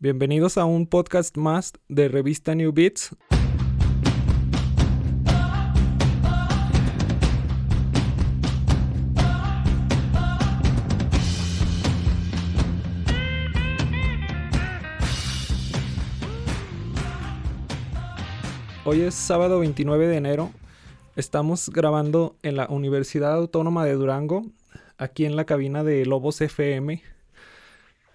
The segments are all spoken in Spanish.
Bienvenidos a un podcast más de revista New Beats. Hoy es sábado 29 de enero. Estamos grabando en la Universidad Autónoma de Durango, aquí en la cabina de Lobos FM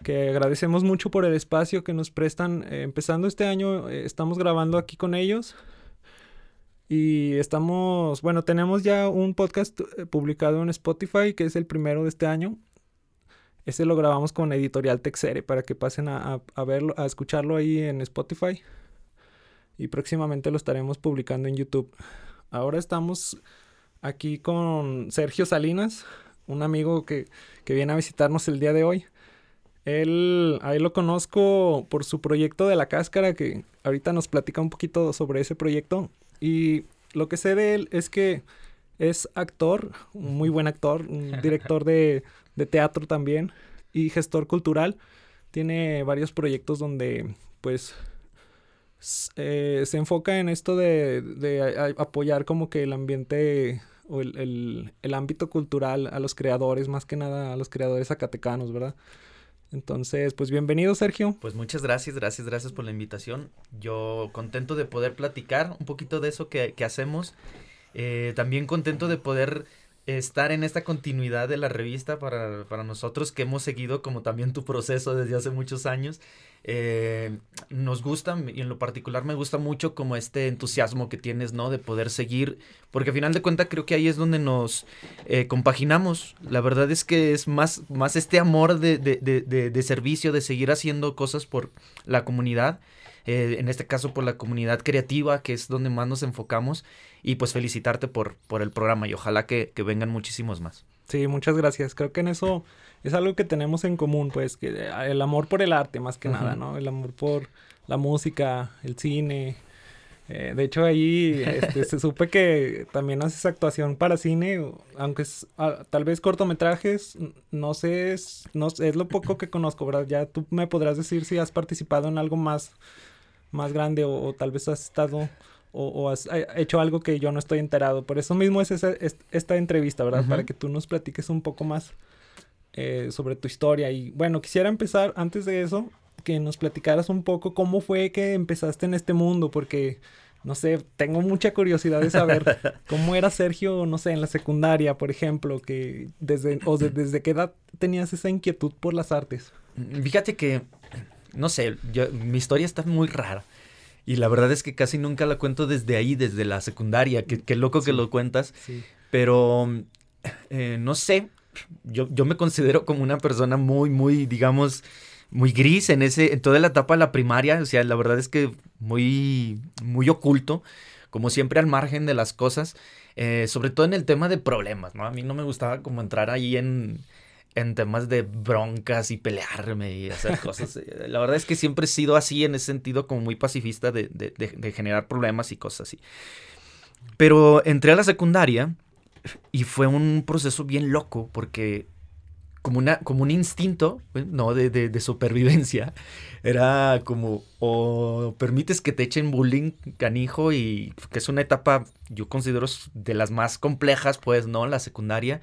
que agradecemos mucho por el espacio que nos prestan. Eh, empezando este año, eh, estamos grabando aquí con ellos. Y estamos, bueno, tenemos ya un podcast eh, publicado en Spotify, que es el primero de este año. Ese lo grabamos con Editorial Texere para que pasen a, a, verlo, a escucharlo ahí en Spotify. Y próximamente lo estaremos publicando en YouTube. Ahora estamos aquí con Sergio Salinas, un amigo que, que viene a visitarnos el día de hoy. Él, ahí lo conozco por su proyecto de la cáscara, que ahorita nos platica un poquito sobre ese proyecto. Y lo que sé de él es que es actor, un muy buen actor, un director de, de teatro también y gestor cultural. Tiene varios proyectos donde, pues, eh, se enfoca en esto de, de, apoyar como que el ambiente o el, el, el ámbito cultural a los creadores, más que nada a los creadores zacatecanos, ¿verdad? Entonces, pues bienvenido, Sergio. Pues muchas gracias, gracias, gracias por la invitación. Yo contento de poder platicar un poquito de eso que, hacemos. Eh, también contento de poder estar en esta continuidad de la revista para, para, nosotros que hemos seguido como también tu proceso desde hace muchos años. Eh, nos gusta y en lo particular me gusta mucho como este entusiasmo que tienes, ¿no? De poder seguir, porque al final de cuentas creo que ahí es donde nos eh, compaginamos. La verdad es que es más, más este amor de, de, de, de servicio, de seguir haciendo cosas por la comunidad. Eh, en este caso por la comunidad creativa, que es donde más nos enfocamos, y pues felicitarte por, por el programa y ojalá que, que vengan muchísimos más. Sí, muchas gracias. Creo que en eso es algo que tenemos en común, pues, que eh, el amor por el arte más que uh -huh. nada, ¿no? El amor por la música, el cine. Eh, de hecho, ahí este, se supe que también haces actuación para cine, aunque es, ah, tal vez cortometrajes, no sé, es, no, es lo poco que conozco, ¿verdad? Ya tú me podrás decir si has participado en algo más, más grande o, o tal vez has estado o, o, has hecho algo que yo no estoy enterado. Por eso mismo es, esa, es esta entrevista, ¿verdad? Uh -huh. Para que tú nos platiques un poco más eh, sobre tu historia. Y bueno, quisiera empezar antes de eso, que nos platicaras un poco cómo fue que empezaste en este mundo, porque, no sé, tengo mucha curiosidad de saber cómo era Sergio, no sé, en la secundaria, por ejemplo, que desde, o de, desde qué edad tenías esa inquietud por las artes. Fíjate que, no sé, yo, mi historia está muy rara. Y la verdad es que casi nunca la cuento desde ahí, desde la secundaria. Qué, qué loco sí. que lo cuentas. Sí. Pero, eh, no sé, yo, yo me considero como una persona muy, muy, digamos, muy gris en ese, en toda la etapa de la primaria. O sea, la verdad es que muy, muy oculto, como siempre al margen de las cosas. Eh, sobre todo en el tema de problemas, ¿no? A mí no me gustaba como entrar ahí en, en temas de broncas y pelearme y hacer cosas. La verdad es que siempre he sido así en ese sentido, como muy pacifista de, de, de, de, generar problemas y cosas así. Pero entré a la secundaria y fue un proceso bien loco porque como, una, como un instinto, ¿no? De, de, de, supervivencia. Era como, o permites que te echen bullying canijo y que es una etapa, yo considero, de las más complejas, pues, ¿no? La secundaria.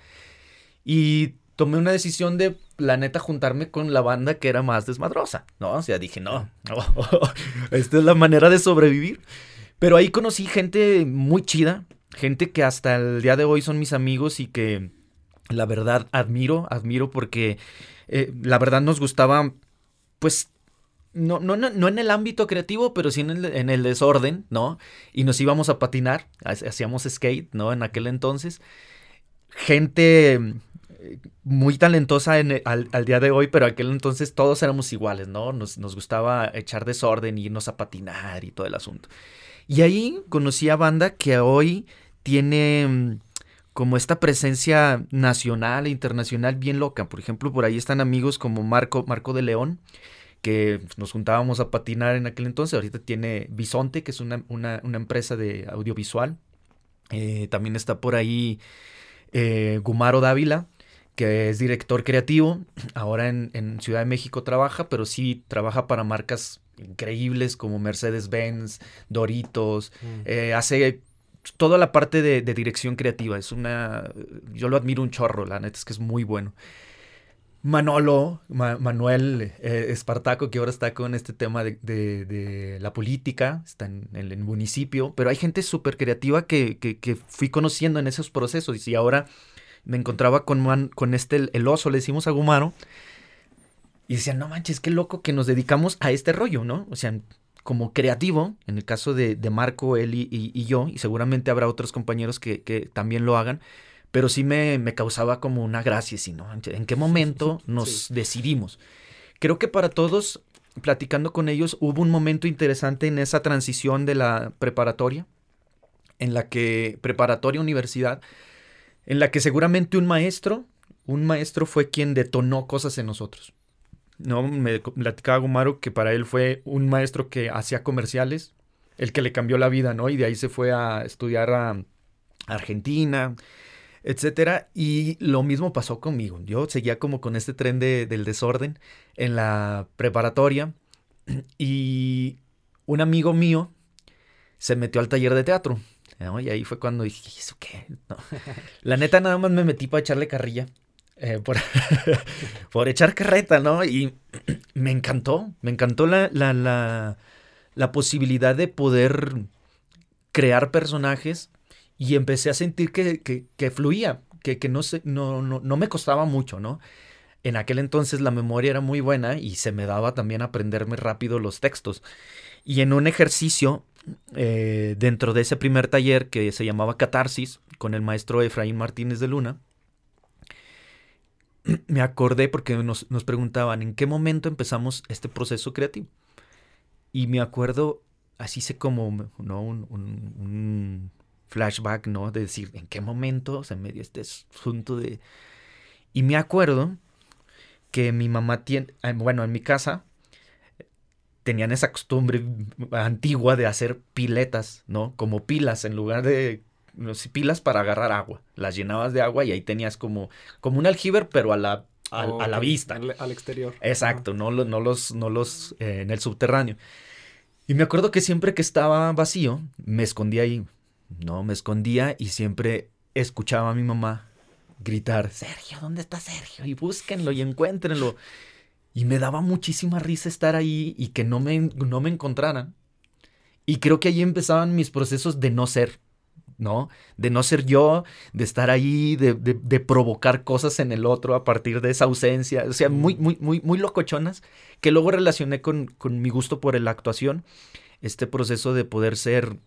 Y tomé una decisión de, la neta, juntarme con la banda que era más desmadrosa, ¿no? O sea, dije, no, no esta es la manera de sobrevivir. Pero ahí conocí gente muy chida, gente que hasta el día de hoy son mis amigos y que la verdad admiro, admiro porque eh, la verdad nos gustaba, pues, no, no, no, en el ámbito creativo, pero sí en el, en el desorden, ¿no? Y nos íbamos a patinar, hacíamos skate, ¿no? En aquel entonces. Gente muy talentosa al, al, día de hoy, pero aquel entonces todos éramos iguales, ¿no? Nos, nos gustaba echar desorden, irnos a patinar y todo el asunto. Y ahí conocí a banda que hoy tiene mm, como esta presencia nacional e internacional bien loca. Por ejemplo, por ahí están amigos como Marco, Marco de León, que nos juntábamos a patinar en aquel entonces. Ahorita tiene Bisonte, que es una, una, una empresa de audiovisual. Eh, también está por ahí eh, Gumaro Dávila, que es director creativo. Ahora en, Ciudad de México trabaja, pero sí trabaja para marcas increíbles como Mercedes-Benz, Doritos. Mm. Eh, hace toda la parte de, dirección creativa. Es una. Yo lo admiro un chorro, la neta es que es muy bueno. Manolo, Manuel eh, Espartaco, que ahora está con este tema de, la política, está en, el municipio, pero hay gente súper creativa que, que, fui conociendo en esos procesos y ahora me encontraba con, con este, el oso, le decimos a Gumaro, y decían, no manches, qué loco que nos dedicamos a este rollo, ¿no? O sea, como creativo, en el caso de, Marco, él y, yo, y seguramente habrá otros compañeros que, también lo hagan, pero sí me, causaba como una gracia, ¿sí, no? ¿En qué momento nos decidimos? Creo que para todos, platicando con ellos, hubo un momento interesante en esa transición de la preparatoria, en la que, preparatoria universidad, en la que seguramente un maestro, un maestro fue quien detonó cosas en nosotros. ¿No? Me platicaba Gumaro que para él fue un maestro que hacía comerciales, el que le cambió la vida, ¿no? Y de ahí se fue a estudiar a Argentina, etcétera. Y lo mismo pasó conmigo. Yo seguía como con este tren del desorden en la preparatoria y un amigo mío se metió al taller de teatro. Y ahí fue cuando dije, ¿eso qué? La neta nada más me metí para echarle carrilla. Eh, por, por, echar carreta, ¿no? Y me encantó, me encantó la, la, la, posibilidad de poder crear personajes y empecé a sentir que, que, fluía, que, que no, se, no, no, no, me costaba mucho, ¿no? En aquel entonces la memoria era muy buena y se me daba también aprenderme rápido los textos. Y en un ejercicio eh, dentro de ese primer taller que se llamaba Catarsis, con el maestro Efraín Martínez de Luna, me acordé porque nos, preguntaban en qué momento empezamos este proceso creativo. Y me acuerdo, así sé como ¿no? un, flashback, ¿no? De decir, ¿en qué momento se me dio este asunto de... Y me acuerdo que mi mamá tiene, eh, bueno, en mi casa tenían esa costumbre antigua de hacer piletas, ¿no? Como pilas en lugar de pilas para agarrar agua. Las llenabas de agua y ahí tenías como, como un aljiber, pero a la, a, la vista. Al, exterior. Exacto, no, no los, no los eh, en el subterráneo. Y me acuerdo que siempre que estaba vacío, me escondía ahí. No, me escondía y siempre escuchaba a mi mamá gritar, Sergio, ¿dónde está Sergio? Y búsquenlo y encuéntrenlo. Y me daba muchísima risa estar ahí y que no me, no me encontraran. Y creo que ahí empezaban mis procesos de no ser. ¿No? De no ser yo, de estar ahí, de, provocar cosas en el otro a partir de esa ausencia, o sea, muy, muy, muy, muy locochonas, que luego relacioné con, mi gusto por la actuación, este proceso de poder ser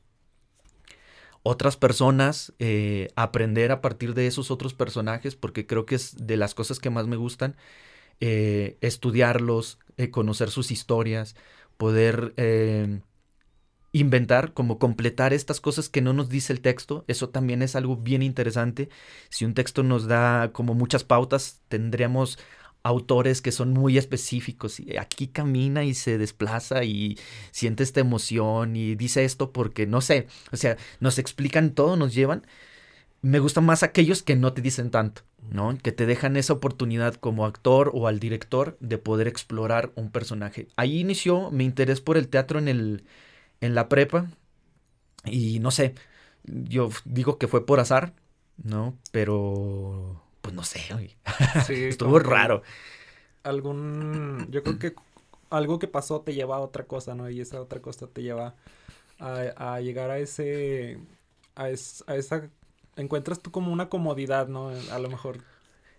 otras personas, eh, aprender a partir de esos otros personajes, porque creo que es de las cosas que más me gustan, eh, estudiarlos, eh, conocer sus historias, poder inventar, como completar estas cosas que no nos dice el texto. Eso también es algo bien interesante. Si un texto nos da como muchas pautas, tendríamos autores que son muy específicos. Y aquí camina y se desplaza y siente esta emoción y dice esto porque no sé. O sea, nos explican todo, nos llevan. Me gustan más aquellos que no te dicen tanto, ¿no? Que te dejan esa oportunidad como actor o al director de poder explorar un personaje. Ahí inició mi interés por el teatro en el en la prepa y no sé, yo digo que fue por azar, ¿no? Pero, pues no sé, estuvo raro. Algún, yo creo que algo que pasó te lleva a otra cosa, ¿no? Y esa otra cosa te lleva a, llegar a ese, a, a esa, encuentras tú como una comodidad, ¿no? A lo mejor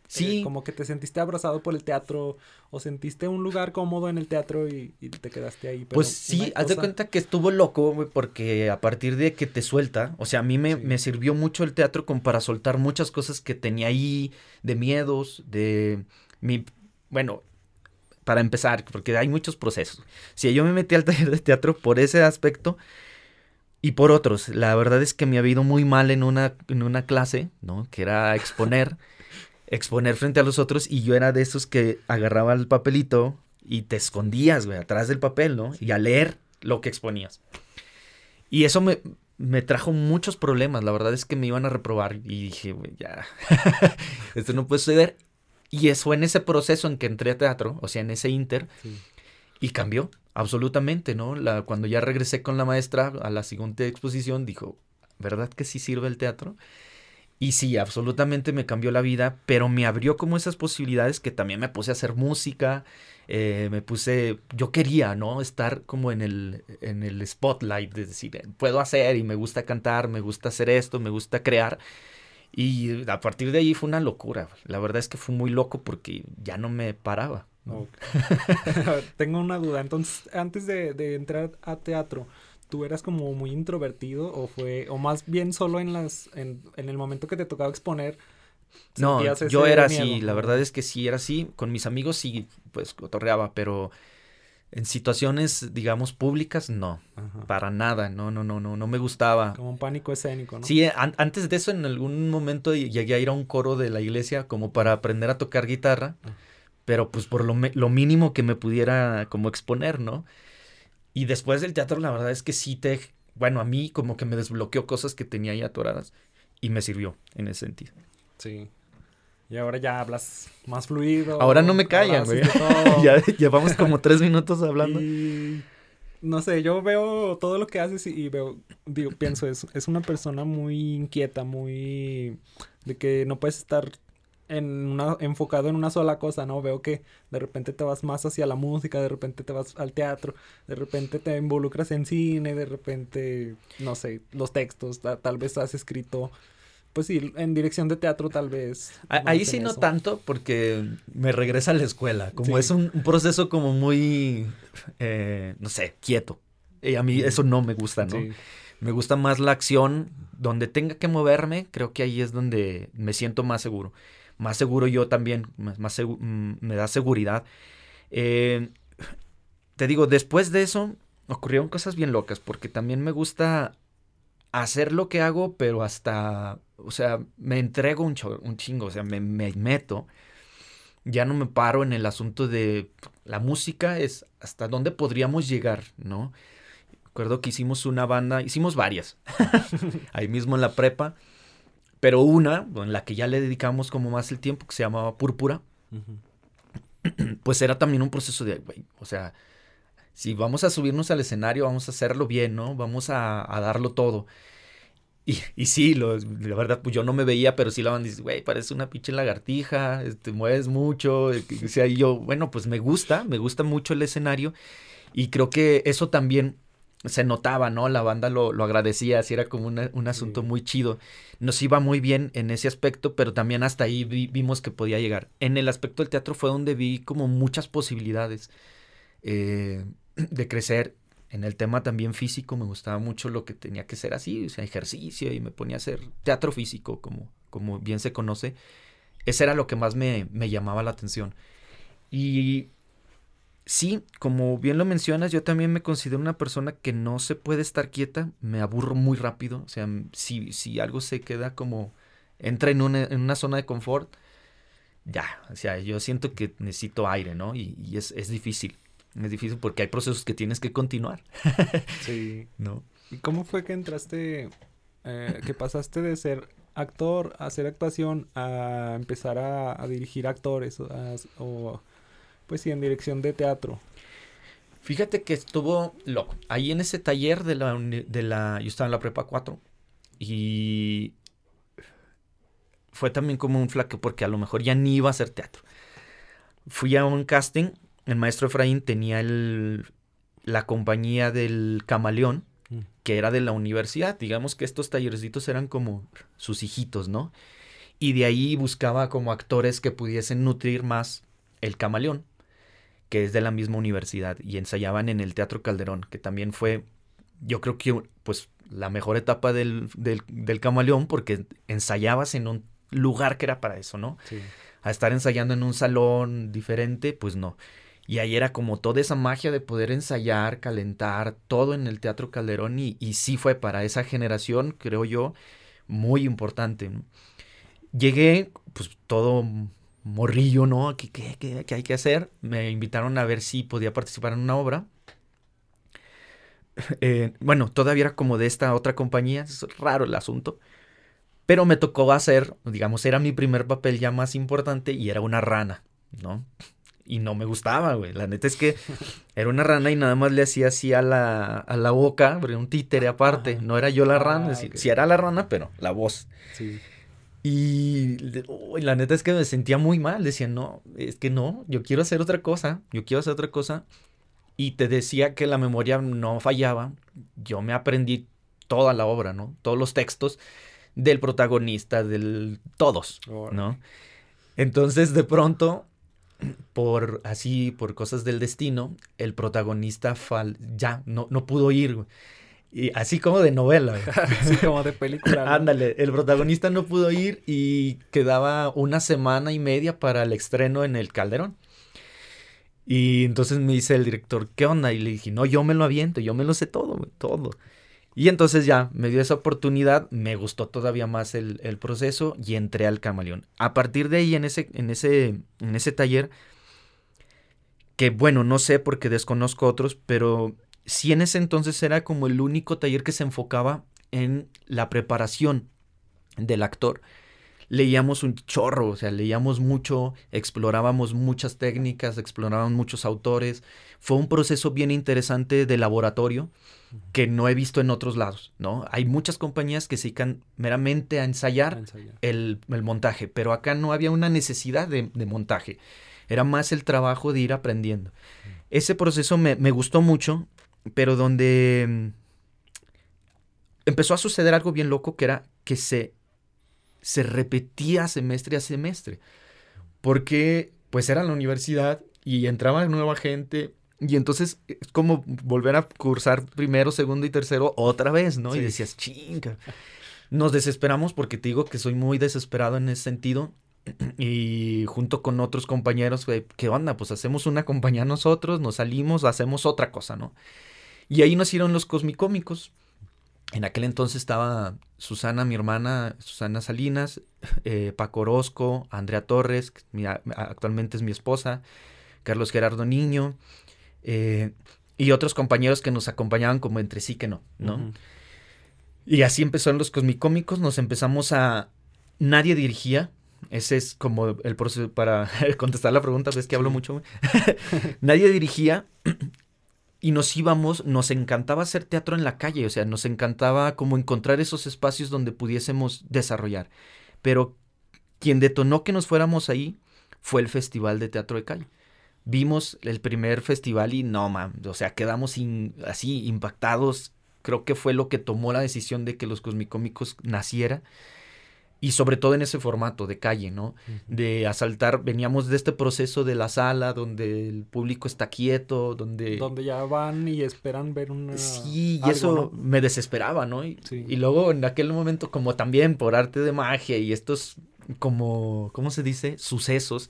Sí. como que te sentiste abrazado por el teatro o sentiste un lugar cómodo en el teatro y, te quedaste ahí. pues sí, haz de cuenta que estuvo loco, porque a partir de que te suelta, o sea, a mí me, me, sirvió mucho el teatro como para soltar muchas cosas que tenía ahí, de miedos, de mi, bueno, para empezar, porque hay muchos procesos. Si yo me metí al taller de teatro por ese aspecto y por otros, la verdad es que me había ido muy mal en una, en una clase, ¿no? Que era exponer exponer frente a los otros y yo era de esos que agarraba el papelito y te escondías, güey, atrás del papel, ¿no? Y a leer lo que exponías. Y eso me, me trajo muchos problemas, la verdad es que me iban a reprobar y dije, güey, ya, esto no puede suceder. Y eso en ese proceso en que entré a teatro, o sea, en ese inter, y cambió absolutamente, ¿no? La, cuando ya regresé con la maestra a la siguiente exposición, dijo, ¿verdad que sí sirve el teatro? Y sí, absolutamente me cambió la vida, pero me abrió como esas posibilidades que también me puse a hacer música, eh, me puse, yo quería, ¿no? Estar como en el, en el spotlight, de decir, puedo hacer y me gusta cantar, me gusta hacer esto, me gusta crear. Y a partir de ahí fue una locura. La verdad es que fue muy loco porque ya no me paraba. Tengo una duda. Entonces, antes de, de entrar a teatro, tú eras como muy introvertido o fue, o más bien solo en las, en, en el momento que te tocaba exponer. No, yo era así, la verdad es que sí era así, con mis amigos sí, pues cotorreaba, pero en situaciones, digamos, públicas, no, para nada, no, no, no, no, no me gustaba. Como un pánico escénico, ¿no? Sí, antes de eso en algún momento llegué a ir a un coro de la iglesia como para aprender a tocar guitarra, ah. pero pues por lo, lo mínimo que me pudiera como exponer, ¿no? Y después del teatro, la verdad es que sí te, bueno, a mí como que me desbloqueó cosas que tenía ahí atoradas y me sirvió en ese sentido. Sí. Y ahora ya hablas más fluido. Ahora no me callan, güey. ya llevamos como tres minutos hablando. Y... No sé, yo veo todo lo que haces y, veo, digo, pienso, es, es una persona muy inquieta, muy... de que no puedes estar en una, enfocado en una sola cosa, ¿no? Veo que de repente te vas más hacia la música, de repente te vas al teatro, de repente te involucras en cine, de repente, no sé, los textos, tal vez has escrito, pues sí, en dirección de teatro tal vez. Ahí sí no tanto porque me regresa a la escuela, como es un, proceso como muy, eh, no sé, quieto. Y a mí eso no me gusta, ¿no? Me gusta más la acción, donde tenga que moverme, creo que ahí es donde me siento más seguro más seguro yo también, más, mm, me da seguridad. Eh, te digo, después de eso ocurrieron cosas bien locas, porque también me gusta hacer lo que hago, pero hasta, o sea, me entrego un, chingo, o sea, me, me, meto. Ya no me paro en el asunto de la música, es hasta dónde podríamos llegar, ¿no? Recuerdo que hicimos una banda, hicimos varias, ahí mismo en la prepa. Pero una, en la que ya le dedicamos como más el tiempo, que se llamaba Púrpura, pues era también un proceso de, güey, o sea, si vamos a subirnos al escenario, vamos a hacerlo bien, ¿no? Vamos a, darlo todo. Y, y sí, lo, la verdad, pues yo no me veía, pero sí la van dice, güey, parece una pinche lagartija, te este, mueves mucho. O sea, y yo, bueno, pues me gusta, me gusta mucho el escenario. Y creo que eso también se notaba, ¿no? La banda lo, lo agradecía, así era como un asunto muy chido. Nos iba muy bien en ese aspecto, pero también hasta ahí vimos que podía llegar. En el aspecto del teatro fue donde vi como muchas posibilidades eh, de crecer. En el tema también físico me gustaba mucho lo que tenía que ser así, o sea, ejercicio y me ponía a hacer teatro físico, como, como bien se conoce. Ese era lo que más me, me llamaba la atención. Y sí, como bien lo mencionas, yo también me considero una persona que no se puede estar quieta, me aburro muy rápido, o sea, si, si algo se queda como, entra en una, en una zona de confort, ya, o sea, yo siento que necesito aire, ¿no? Y, y es, es, difícil, es difícil porque hay procesos que tienes que continuar. sí. ¿No? ¿Y cómo fue que entraste, eh, que pasaste de ser actor a hacer actuación a empezar a, a dirigir actores o pues sí, en dirección de teatro. Fíjate que estuvo loco. Ahí en ese taller de la, de la yo estaba en la prepa 4 y fue también como un flaque porque a lo mejor ya ni iba a hacer teatro. Fui a un casting, el maestro Efraín tenía el, la compañía del camaleón, mm. que era de la universidad. Digamos que estos tallercitos eran como sus hijitos, ¿no? Y de ahí buscaba como actores que pudiesen nutrir más el camaleón que es de la misma universidad, y ensayaban en el Teatro Calderón, que también fue, yo creo que, pues, la mejor etapa del, del, camaleón, porque ensayabas en un lugar que era para eso, ¿no? Sí. A estar ensayando en un salón diferente, pues no. Y ahí era como toda esa magia de poder ensayar, calentar, todo en el Teatro Calderón, y, y sí fue para esa generación, creo yo, muy importante. Llegué, pues todo morrillo, ¿no? ¿Qué, qué, qué, hay que hacer? Me invitaron a ver si podía participar en una obra. Eh, bueno, todavía era como de esta otra compañía, es raro el asunto. Pero me tocó hacer, digamos, era mi primer papel ya más importante y era una rana, ¿no? Y no me gustaba, güey. La neta es que era una rana y nada más le hacía así a la, a la boca, un títere aparte. No era yo la rana, ah, sí, era la rana, pero la voz. Sí. Y la neta es que me sentía muy mal. Decía, no, es que no, yo quiero hacer otra cosa, yo quiero hacer otra cosa. Y te decía que la memoria no fallaba. Yo me aprendí toda la obra, ¿no? Todos los textos del protagonista, del todos, ¿no? Entonces, de pronto, por así, por cosas del destino, el protagonista fal ya no, no pudo ir. Y así como de novela. así como de película. Ándale, el protagonista no pudo ir y quedaba una semana y media para el estreno en el Calderón. Y entonces me dice el director, ¿qué onda? Y le dije, no, yo me lo aviento, yo me lo sé todo, todo. Y entonces ya me dio esa oportunidad, me gustó todavía más el, el, proceso y entré al camaleón. A partir de ahí, en ese, en ese, en ese taller, que bueno, no sé porque desconozco otros, pero si en ese entonces era como el único taller que se enfocaba en la preparación del actor. Leíamos un chorro, o sea, leíamos mucho, explorábamos muchas técnicas, explorábamos muchos autores. Fue un proceso bien interesante de laboratorio que no he visto en otros lados, ¿no? Hay muchas compañías que se dedican meramente a ensayar, El, montaje, pero acá no había una necesidad de, montaje. Era más el trabajo de ir aprendiendo. Ese proceso me, me gustó mucho pero donde mm, empezó a suceder algo bien loco que era que se, se repetía semestre a semestre, porque pues era la universidad y entraba nueva gente y entonces es como volver a cursar primero, segundo y tercero otra vez, ¿no? Y decías, chinga. Nos desesperamos porque te digo que soy muy desesperado en ese sentido. Y junto con otros compañeros, ¿qué onda? Pues hacemos una compañía nosotros, nos salimos, hacemos otra cosa, ¿no? Y ahí nacieron los cosmicómicos. En aquel entonces estaba Susana, mi hermana, Susana Salinas, eh, Paco Orozco, Andrea Torres, que actualmente es mi esposa, Carlos Gerardo Niño, eh, y otros compañeros que nos acompañaban como entre sí que no, ¿no? Y así empezaron los cosmicómicos, nos empezamos a... Nadie dirigía, ese es como el proceso para contestar la pregunta, ves que hablo mucho. Nadie dirigía y nos íbamos, nos encantaba hacer teatro en la calle, o sea, nos encantaba como encontrar esos espacios donde pudiésemos desarrollar. Pero quien detonó que nos fuéramos ahí fue el Festival de Teatro de Calle. Vimos el primer festival y no, man, o sea, quedamos así impactados. Creo que fue lo que tomó la decisión de que los cosmicómicos naciera y sobre todo en ese formato de calle, ¿no? De asaltar, veníamos de este proceso de la sala donde el público está quieto, donde... Donde ya van y esperan ver una... Sí, y eso me desesperaba, ¿no? Y, y, luego en aquel momento como también por arte de magia y estos como, ¿cómo se dice? Sucesos.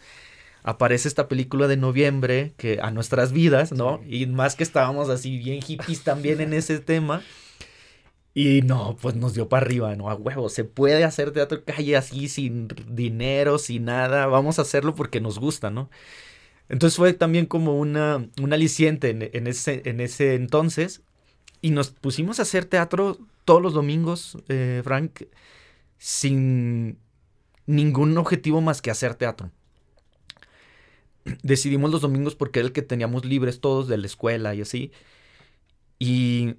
Aparece esta película de noviembre que a nuestras vidas, ¿no? Y más que estábamos así bien hippies también en ese tema. Y no, pues nos dio para arriba, ¿no? A huevo, se puede hacer teatro calle así, sin dinero, sin nada. Vamos a hacerlo porque nos gusta, ¿no? Entonces fue también como una, un aliciente en, ese, en ese entonces. Y nos pusimos a hacer teatro todos los domingos, eh, Frank, sin ningún objetivo más que hacer teatro. Decidimos los domingos porque era el que teníamos libres todos de la escuela y así. Y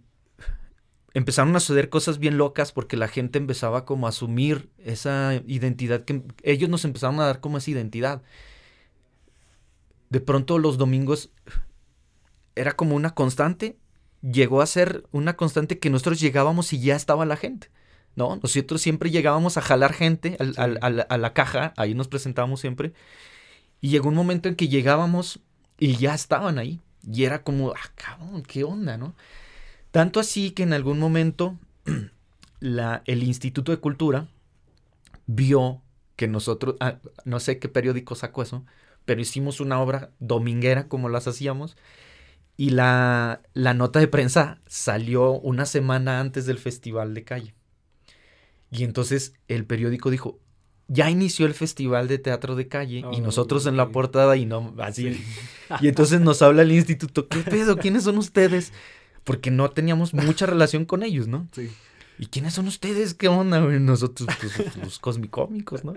empezaron a suceder cosas bien locas porque la gente empezaba como a asumir esa identidad que ellos nos empezaron a dar como esa identidad. De pronto los domingos era como una constante, llegó a ser una constante que nosotros llegábamos y ya estaba la gente. ¿no? Nosotros siempre llegábamos a jalar gente a la caja, ahí nos presentábamos siempre, y llegó un momento en que llegábamos y ya estaban ahí. Y era como, ah, cabrón, ¿qué onda, no? Tanto así que en algún momento la, el Instituto de Cultura vio que nosotros, ah, no sé qué periódico sacó eso, pero hicimos una obra dominguera como las hacíamos y la, la nota de prensa salió una semana antes del Festival de Calle. Y entonces el periódico dijo, ya inició el Festival de Teatro de Calle y nosotros en la portada y no, así. Y entonces nos habla el instituto, ¿qué pedo? ¿Quiénes son ustedes? Porque no teníamos mucha relación con ellos, ¿no? Sí. ¿Y quiénes son ustedes? ¿Qué onda? Nosotros, pues, los cosmicómicos, ¿no?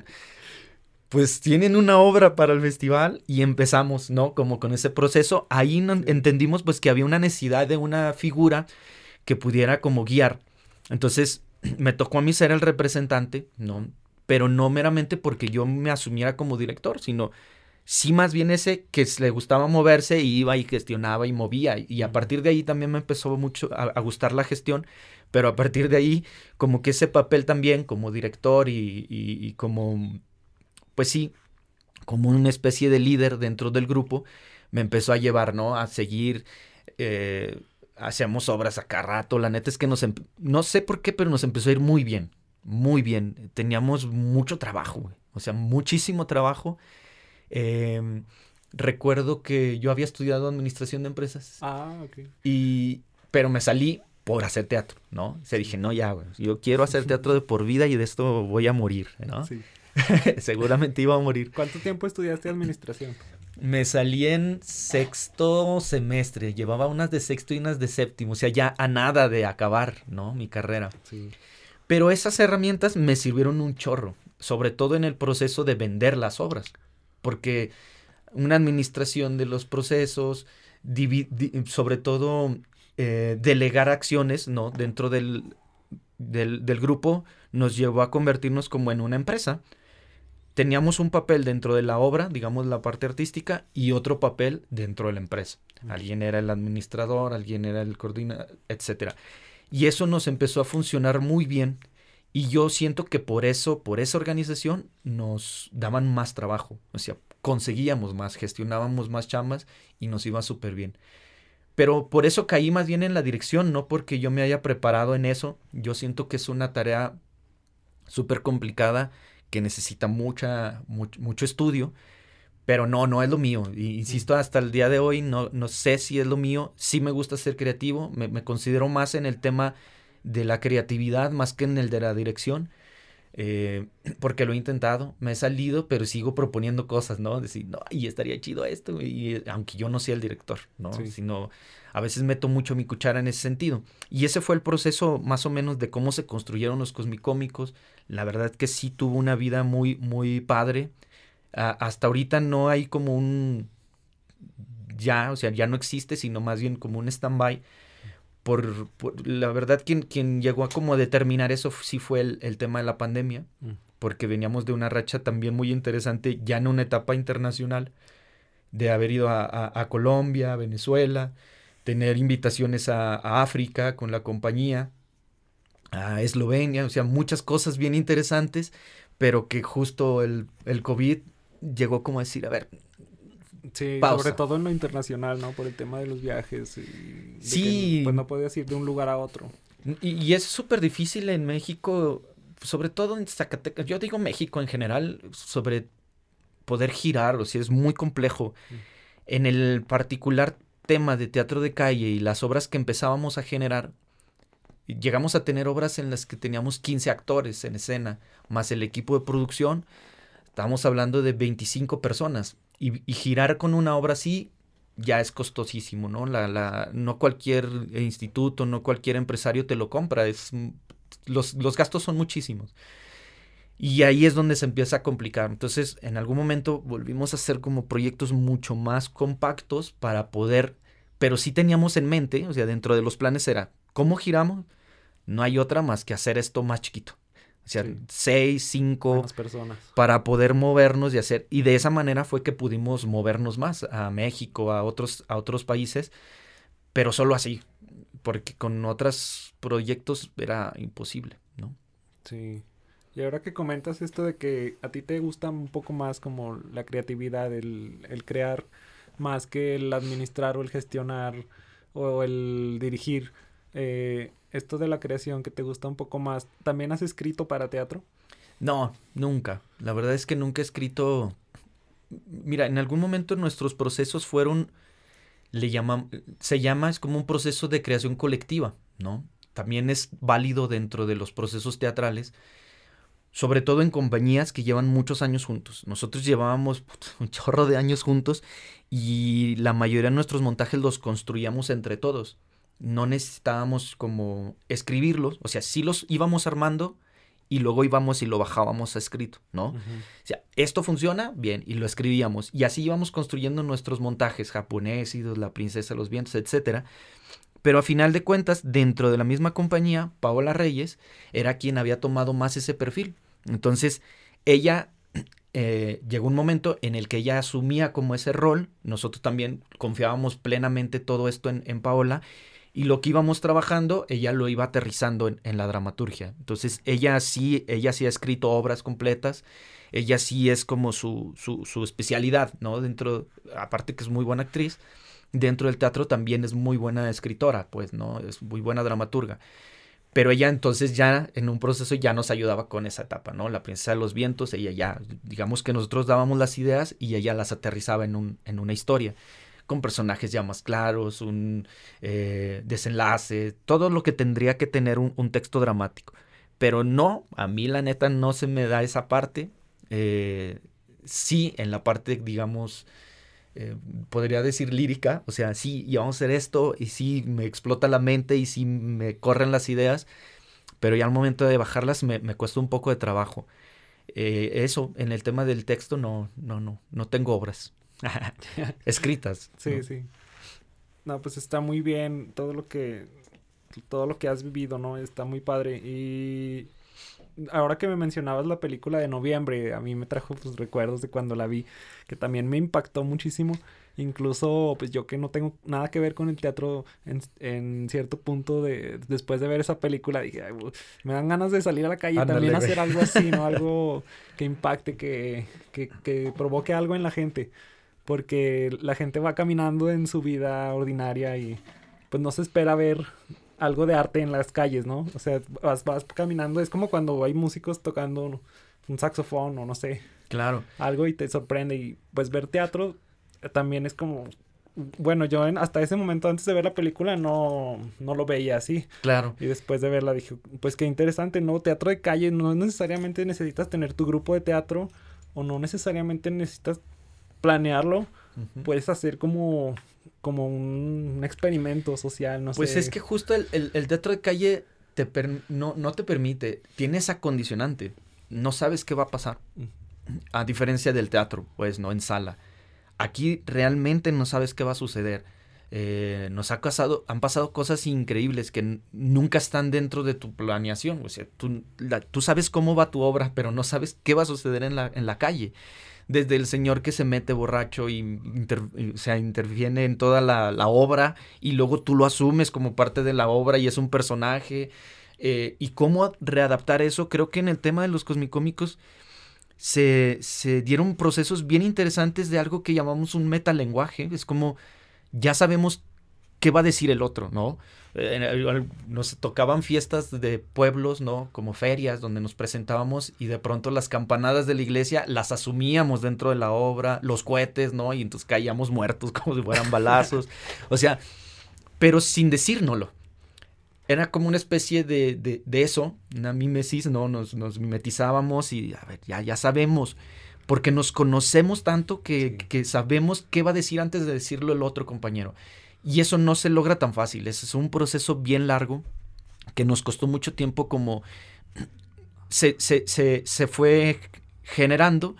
Pues tienen una obra para el festival y empezamos, ¿no? Como con ese proceso. Ahí entendimos pues que había una necesidad de una figura que pudiera como guiar. Entonces me tocó a mí ser el representante, ¿no? Pero no meramente porque yo me asumiera como director, sino sí más bien ese que le gustaba moverse y iba y gestionaba y movía. Y a partir de ahí también me empezó mucho a, gustar la gestión, pero a partir de ahí como que ese papel también como director y, como, pues sí, como una especie de líder dentro del grupo, me empezó a llevar, ¿no? A seguir. Eh, hacíamos obras acá rato. La neta es que nos, no sé por qué, pero nos empezó a ir muy bien, muy bien. Teníamos mucho trabajo, O sea, muchísimo trabajo. Em, recuerdo que yo había estudiado administración de empresas. Ah, ok. Y, pero me salí por hacer teatro, ¿no? Se dije, no, ya, güey, yo quiero hacer teatro de por vida y de esto voy a morir, ¿no? Sí. Seguramente iba a morir. ¿Cuánto tiempo estudiaste administración? Me salí en sexto semestre, llevaba unas de sexto y unas de séptimo, o sea, ya a nada de acabar, ¿no? Mi carrera. Sí. Pero esas herramientas me sirvieron un chorro, sobre todo en el proceso de vender las obras porque una administración de los procesos, sobre todo eh, delegar acciones ¿no? dentro del, del, del, grupo, nos llevó a convertirnos como en una empresa. Teníamos un papel dentro de la obra, digamos la parte artística, y otro papel dentro de la empresa. Alguien era el administrador, alguien era el coordinador, etc. Y eso nos empezó a funcionar muy bien y yo siento que por eso, por esa organización, nos daban más trabajo. O sea, conseguíamos más, gestionábamos más chambas y nos iba súper bien. Pero por eso caí más bien en la dirección, no porque yo me haya preparado en eso. Yo siento que es una tarea súper complicada que necesita mucha, mucho, estudio. Pero no, no es lo mío. insisto, hasta el día de hoy no, no sé si es lo mío. Sí me gusta ser creativo. Me, me considero más en el tema de la creatividad más que en el de la dirección. Eh, porque lo he intentado, me he salido, pero sigo proponiendo cosas, ¿no? Decir, no, y estaría chido esto, y aunque yo no sea el director, ¿no? Sino a veces meto mucho mi cuchara en ese sentido. Y ese fue el proceso más o menos de cómo se construyeron los cosmicómicos. La verdad que sí tuvo una vida muy, muy padre. hasta ahorita no hay como un ya, o sea, ya no existe, sino más bien como un stand-by por, la verdad quien, quien llegó a como determinar eso sí fue el, tema de la pandemia, mm. porque veníamos de una racha también muy interesante ya en una etapa internacional, de haber ido a, Colombia, a Venezuela, tener invitaciones a, África con la compañía, a Eslovenia, o sea, muchas cosas bien interesantes, pero que justo el, el COVID llegó como a decir, a ver, Sí, sobre todo en lo internacional, ¿no? Por el tema de los viajes. Y sí. pues no podías ir de un lugar a otro. Y, es súper difícil en México, sobre todo en Zacatecas. Yo digo México en general, sobre poder girar, o sea, es muy complejo. Mm. En el particular tema de teatro de calle y las obras que empezábamos a generar, llegamos a tener obras en las que teníamos 15 actores en escena, más el equipo de producción. Estábamos hablando de 25 personas y, girar con una obra así ya es costosísimo, ¿no? La, la, no cualquier instituto, no cualquier empresario te lo compra, es, los, los gastos son muchísimos. Y ahí es donde se empieza a complicar. Entonces, en algún momento volvimos a hacer como proyectos mucho más compactos para poder, pero sí teníamos en mente, o sea, dentro de los planes era, ¿cómo giramos? No hay otra más que hacer esto más chiquito. O sea, seis, cinco personas. para poder movernos y hacer. Y de esa manera fue que pudimos movernos más a México, a otros, a otros países, pero solo así, porque con otros proyectos era imposible, ¿no? Sí. Y ahora que comentas esto de que a ti te gusta un poco más como la creatividad, el, el crear, más que el administrar o el gestionar o el dirigir, eh, esto de la creación que te gusta un poco más, ¿también has escrito para teatro? No, nunca. La verdad es que nunca he escrito. Mira, en algún momento nuestros procesos fueron, le llaman, se llama, es como un proceso de creación colectiva, ¿no? También es válido dentro de los procesos teatrales, sobre todo en compañías que llevan muchos años juntos. Nosotros llevábamos un chorro de años juntos y la mayoría de nuestros montajes los construíamos entre todos. No necesitábamos como escribirlos, o sea, sí los íbamos armando y luego íbamos y lo bajábamos a escrito, ¿no? O sea, esto funciona, bien, y lo escribíamos. Y así íbamos construyendo nuestros montajes japoneses, La Princesa de los Vientos, etcétera. Pero a final de cuentas, dentro de la misma compañía, Paola Reyes era quien había tomado más ese perfil. Entonces, ella eh, llegó un momento en el que ella asumía como ese rol, nosotros también confiábamos plenamente todo esto en, en Paola, y lo que íbamos trabajando, ella lo iba aterrizando en, la dramaturgia. Entonces, ella sí, ella sí ha escrito obras completas, ella sí es como su, su, su especialidad, ¿no? Dentro, aparte que es muy buena actriz, dentro del teatro también es muy buena escritora, pues, ¿no? Es muy buena dramaturga. Pero ella entonces ya en un proceso ya nos ayudaba con esa etapa, ¿no? La princesa de los vientos, ella ya, digamos que nosotros dábamos las ideas y ella las aterrizaba en, un, en una historia con personajes ya más claros, un eh, desenlace, todo lo que tendría que tener un, texto dramático. Pero no, a mí la neta no se me da esa parte. Eh, sí, en la parte, digamos, eh, podría decir lírica, o sea, sí, y vamos a hacer esto, y sí, me explota la mente, y sí, me corren las ideas, pero ya al momento de bajarlas me, me cuesta un poco de trabajo. eso, en el tema del texto, no, no, no, no tengo obras. Escritas. Sí, sí. No, pues está muy bien todo lo que todo lo que has vivido, ¿no? Está muy padre y ahora que me mencionabas la película de noviembre, a mí me trajo pues recuerdos de cuando la vi, que también me impactó muchísimo. Incluso, pues yo que no tengo nada que ver con el teatro en, en cierto punto de después de ver esa película, dije, me dan ganas de salir a la calle y también hacer algo así, ¿no? Algo que impacte, que, que, que provoque algo en la gente porque la gente va caminando en su vida ordinaria y pues no se espera ver algo de arte en las calles, ¿no? O sea, vas, vas caminando, es como cuando hay músicos tocando un saxofón o no sé. Claro. Algo y te sorprende y pues ver teatro también es como bueno, yo hasta ese momento antes de ver la película no, no lo veía así. Claro. Y después de verla dije, pues qué interesante, ¿no? Teatro de calle no necesariamente necesitas tener tu grupo de teatro o no necesariamente necesitas planearlo, puedes hacer como, como un, experimento social, no pues sé. Pues es que justo el, el, teatro de calle te no, no te permite, tiene esa condicionante, no sabes qué va a pasar. A diferencia del teatro, pues, ¿no? En sala. Aquí realmente no sabes qué va a suceder. Eh, nos ha pasado, han pasado cosas increíbles que nunca están dentro de tu planeación. O sea, tú, tú sabes cómo va tu obra, pero no sabes qué va a suceder en la, en la calle desde el señor que se mete borracho y se interviene en toda la, obra y luego tú lo asumes como parte de la obra y es un personaje. Eh, y cómo readaptar eso, creo que en el tema de los cosmicómicos se, se dieron procesos bien interesantes de algo que llamamos un metalenguaje. Es como ya sabemos qué va a decir el otro, ¿no? nos tocaban fiestas de pueblos, ¿no? Como ferias donde nos presentábamos y de pronto las campanadas de la iglesia las asumíamos dentro de la obra, los cohetes, ¿no? Y entonces caíamos muertos como si fueran balazos. o sea, pero sin decírnoslo. Era como una especie de, de, eso, una mimesis, ¿no? Nos, nos, mimetizábamos y, a ver, ya, ya sabemos porque nos conocemos tanto que, que, sabemos qué va a decir antes de decirlo el otro compañero. Y eso no se logra tan fácil, es un proceso bien largo que nos costó mucho tiempo como se, se, se, se fue generando,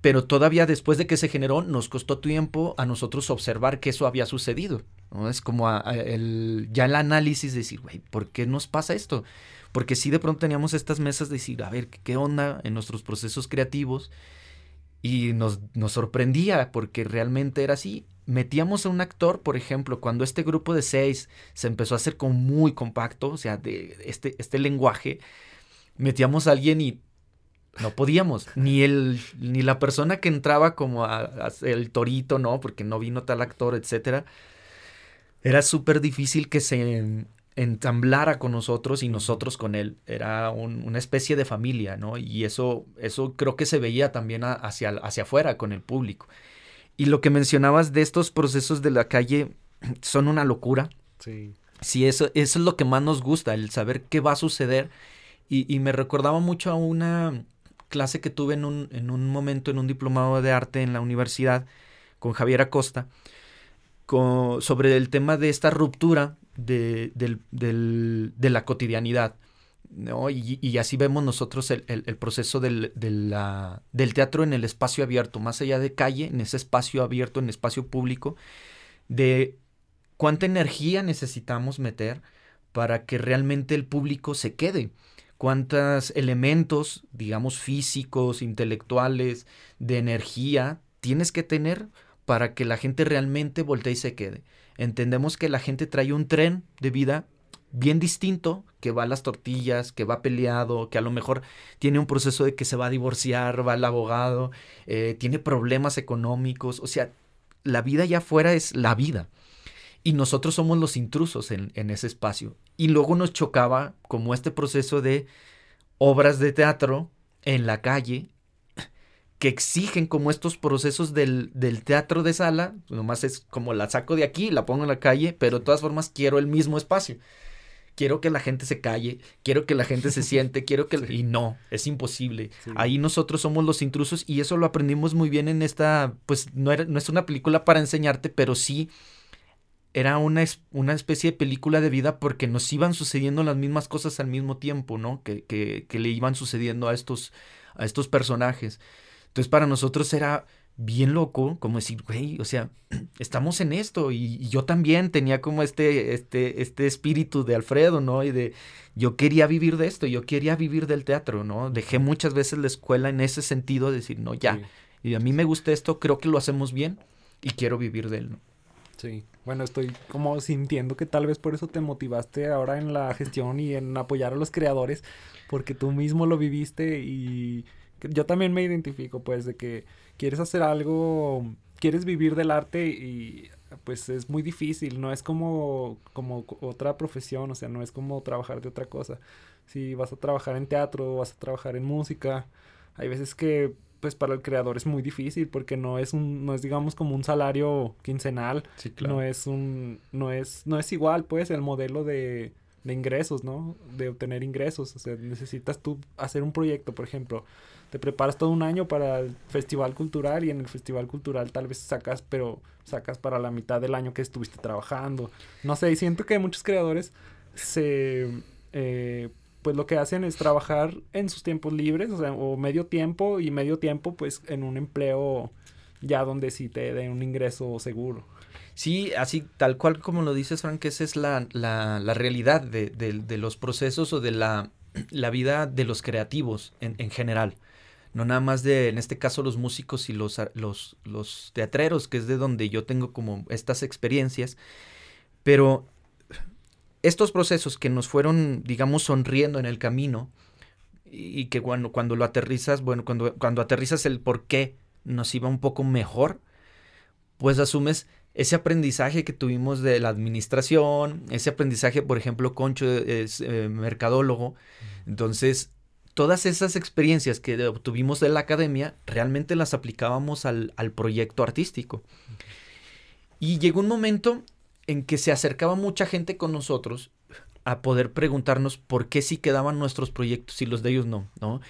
pero todavía después de que se generó nos costó tiempo a nosotros observar que eso había sucedido. ¿no? Es como el, ya el análisis de decir, güey, ¿por qué nos pasa esto? Porque si de pronto teníamos estas mesas de decir, a ver, ¿qué onda en nuestros procesos creativos? Y nos, nos sorprendía porque realmente era así metíamos a un actor, por ejemplo, cuando este grupo de seis se empezó a hacer como muy compacto, o sea, de este, este lenguaje, metíamos a alguien y no podíamos, ni el, ni la persona que entraba como a, el torito, ¿no? Porque no vino tal actor, etcétera. Era súper difícil que se entamblara con nosotros y nosotros con él. Era una especie de familia, ¿no? Y eso, eso creo que se veía también hacia, hacia afuera con el público. Y lo que mencionabas de estos procesos de la calle son una locura. Sí. Sí, eso, eso es lo que más nos gusta, el saber qué va a suceder. Y, me recordaba mucho a una clase que tuve en un, en un momento en un diplomado de arte en la universidad con Javier Acosta, con, sobre el tema de esta ruptura de, la cotidianidad. ¿No? Y, así vemos nosotros el, proceso del, del, teatro en el espacio abierto, más allá de calle, en ese espacio abierto, en espacio público, de cuánta energía necesitamos meter para que realmente el público se quede. Cuántos elementos, digamos, físicos, intelectuales, de energía tienes que tener para que la gente realmente voltee y se quede. Entendemos que la gente trae un tren de vida bien distinto, que va a las tortillas, que va peleado, que a lo mejor tiene un proceso de que se va a divorciar, va al abogado, eh, tiene problemas económicos, o sea, la vida allá afuera es la vida. Y nosotros somos los intrusos en, ese espacio. Y luego nos chocaba como este proceso de obras de teatro en la calle que exigen como estos procesos del, del, teatro de sala, nomás es como la saco de aquí, la pongo en la calle, pero de todas formas quiero el mismo espacio. Quiero que la gente se calle, quiero que la gente se siente, quiero que... Y no, es imposible. Ahí nosotros somos los intrusos y eso lo aprendimos muy bien en esta, pues no, era, no es una película para enseñarte, pero sí era una, una especie de película de vida porque nos iban sucediendo las mismas cosas al mismo tiempo, ¿no? Que, que, que le iban sucediendo a estos, a estos personajes. Entonces para nosotros era bien loco, como decir, güey, o sea, estamos en esto y, yo también tenía como este, este, este espíritu de Alfredo, ¿no? Y de, yo quería vivir de esto, yo quería vivir del teatro, ¿no? Dejé muchas veces la escuela en ese sentido, de decir, no, ya, y a mí me gusta esto, creo que lo hacemos bien y quiero vivir de él, ¿no? Sí, bueno, estoy como sintiendo que tal vez por eso te motivaste ahora en la gestión y en apoyar a los creadores, porque tú mismo lo viviste y yo también me identifico, pues, de que quieres hacer algo, quieres vivir del arte y pues es muy difícil, no es como, como otra profesión, o sea, no es como trabajar de otra cosa. Si vas a trabajar en teatro, vas a trabajar en música, hay veces que pues para el creador es muy difícil porque no es un no es digamos como un salario quincenal no es un no es no es igual pues el modelo de, de ingresos no de obtener ingresos. O sea necesitas tú hacer un proyecto por ejemplo te preparas todo un año para el festival cultural y en el festival cultural tal vez sacas pero sacas para la mitad del año que estuviste trabajando. No sé y siento que muchos creadores se eh, pues lo que hacen es trabajar en sus tiempos libres, o sea, o medio tiempo y medio tiempo pues en un empleo ya donde sí te den un ingreso seguro. Sí, así tal cual como lo dices, Frank, esa es la, realidad de, los procesos o de la, vida de los creativos en, general. No nada más de, en este caso, los músicos y los, los, los teatreros, que es de donde yo tengo como estas experiencias. Pero estos procesos que nos fueron, digamos, sonriendo en el camino y que cuando, cuando lo aterrizas, bueno, cuando, cuando aterrizas el por qué nos iba un poco mejor, pues asumes ese aprendizaje que tuvimos de la administración, ese aprendizaje, por ejemplo, Concho es eh, mercadólogo, entonces todas esas experiencias que obtuvimos de la academia realmente las aplicábamos al, al proyecto artístico. Y llegó un momento en que se acercaba mucha gente con nosotros a poder preguntarnos por qué sí quedaban nuestros proyectos y los de ellos no, ¿no?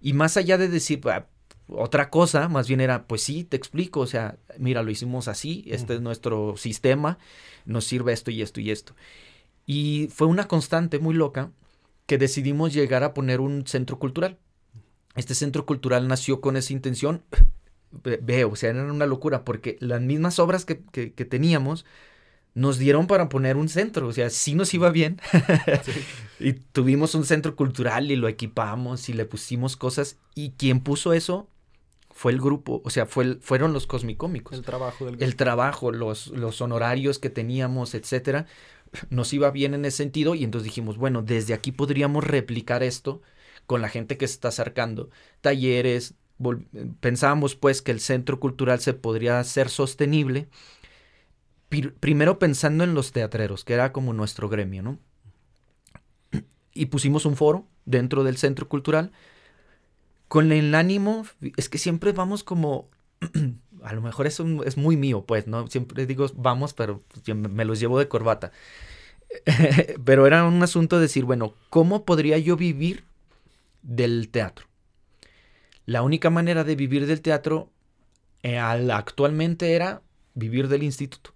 Y más allá de decir ah, otra cosa, más bien era, pues sí, te explico, o sea, mira, lo hicimos así, este es nuestro sistema, nos sirve esto y esto y esto. Y fue una constante muy loca que decidimos llegar a poner un centro cultural. Este centro cultural nació con esa intención, veo, o sea, era una locura, porque las mismas obras que, que, que teníamos, nos dieron para poner un centro, o sea, sí nos iba bien. y tuvimos un centro cultural y lo equipamos y le pusimos cosas. Y quien puso eso fue el grupo, o sea, fue fueron los cosmicómicos. El trabajo del grupo. El trabajo, los, los honorarios que teníamos, etcétera. Nos iba bien en ese sentido y entonces dijimos, bueno, desde aquí podríamos replicar esto con la gente que se está acercando. Talleres, pensábamos pues que el centro cultural se podría hacer sostenible primero pensando en los teatreros, que era como nuestro gremio, ¿no? Y pusimos un foro dentro del centro cultural con el ánimo, es que siempre vamos como, a lo mejor eso es muy mío, pues, ¿no? Siempre digo vamos, pero me los llevo de corbata. pero era un asunto de decir, bueno, ¿cómo podría yo vivir del teatro? La única manera de vivir del teatro eh, actualmente era vivir del instituto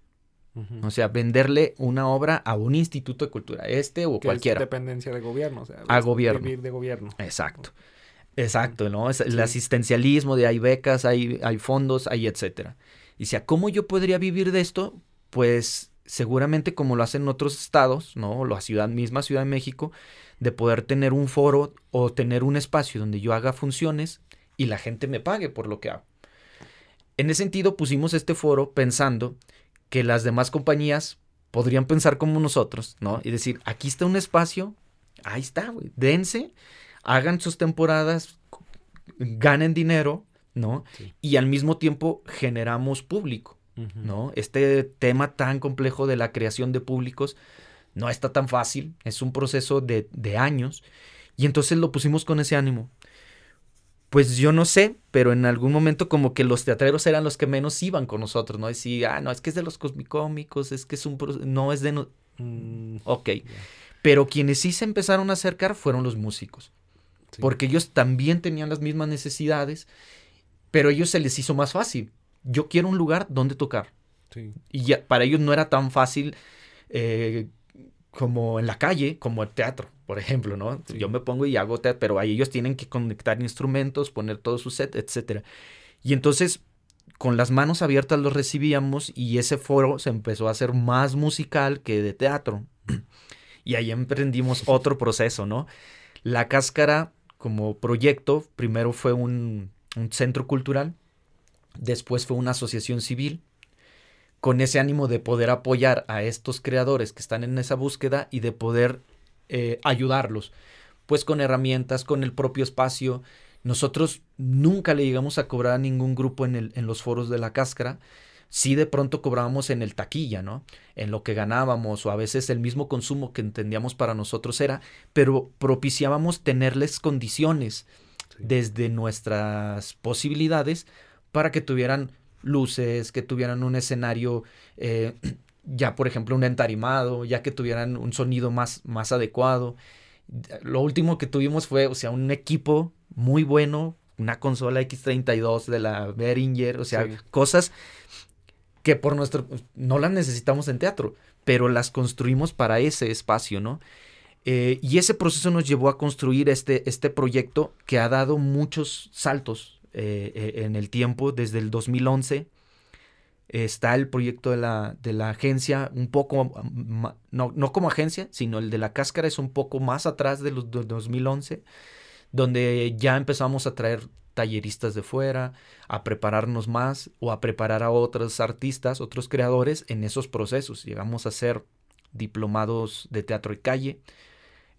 O sea, venderle una obra a un instituto de cultura, este o cualquiera. dependencia de gobierno, o sea, a gobierno. Vivir de gobierno. Exacto. Exacto, ¿no? el asistencialismo de hay becas, hay, hay fondos, hay etcétera. Y sea, ¿cómo yo podría vivir de esto? Pues seguramente como lo hacen otros estados, ¿no? La ciudad misma, Ciudad de México, de poder tener un foro o tener un espacio donde yo haga funciones y la gente me pague por lo que hago. En ese sentido pusimos este foro pensando que las demás compañías podrían pensar como nosotros, ¿no? Y decir, aquí está un espacio, ahí está, güey, dense, hagan sus temporadas, ganen dinero, ¿no? Y al mismo tiempo generamos público, ¿no? Este tema tan complejo de la creación de públicos no está tan fácil, es un proceso de, de años, y entonces lo pusimos con ese ánimo. Pues yo no sé, pero en algún momento como que los teatreros eran los que menos iban con nosotros, ¿no? Decía, ah, no, es que es de los cosmicómicos, es que es un... No es de... No... Mm, ok. Pero quienes sí se empezaron a acercar fueron los músicos. Porque ellos también tenían las mismas necesidades, pero a ellos se les hizo más fácil. Yo quiero un lugar donde tocar. Y ya, para ellos no era tan fácil eh, como en la calle, como el teatro, por ejemplo, ¿no? Yo me pongo y hago teatro, pero ahí ellos tienen que conectar instrumentos, poner todo su set, etc. Y entonces, con las manos abiertas los recibíamos y ese foro se empezó a hacer más musical que de teatro. y ahí emprendimos otro proceso, ¿no? La cáscara como proyecto, primero fue un, centro cultural, después fue una asociación civil, con ese ánimo de poder apoyar a estos creadores que están en esa búsqueda y de poder eh, ayudarlos, pues con herramientas, con el propio espacio. Nosotros nunca le llegamos a cobrar a ningún grupo en los foros de la cáscara. Sí de pronto cobrábamos en el taquilla, ¿no? En lo que ganábamos o a veces el mismo consumo que entendíamos para nosotros era, pero propiciábamos tenerles condiciones desde nuestras posibilidades para que tuvieran luces, que tuvieran un escenario, eh, ya por ejemplo un entarimado, ya que tuvieran un sonido más, más adecuado. Lo último que tuvimos fue, o sea, un equipo muy bueno, una consola X32 de la Behringer, o sea, cosas que por nuestro, no las necesitamos en teatro, pero las construimos para ese espacio, ¿no? Eh, y ese proceso nos llevó a construir este, este proyecto que ha dado muchos saltos eh, eh, en el tiempo, desde el 2011. Está el proyecto de la, de la agencia, un poco, no, no, como agencia, sino el de la cáscara es un poco más atrás de los 2011, donde ya empezamos a traer talleristas de fuera, a prepararnos más o a preparar a otros artistas, otros creadores en esos procesos. Llegamos a ser diplomados de teatro y calle,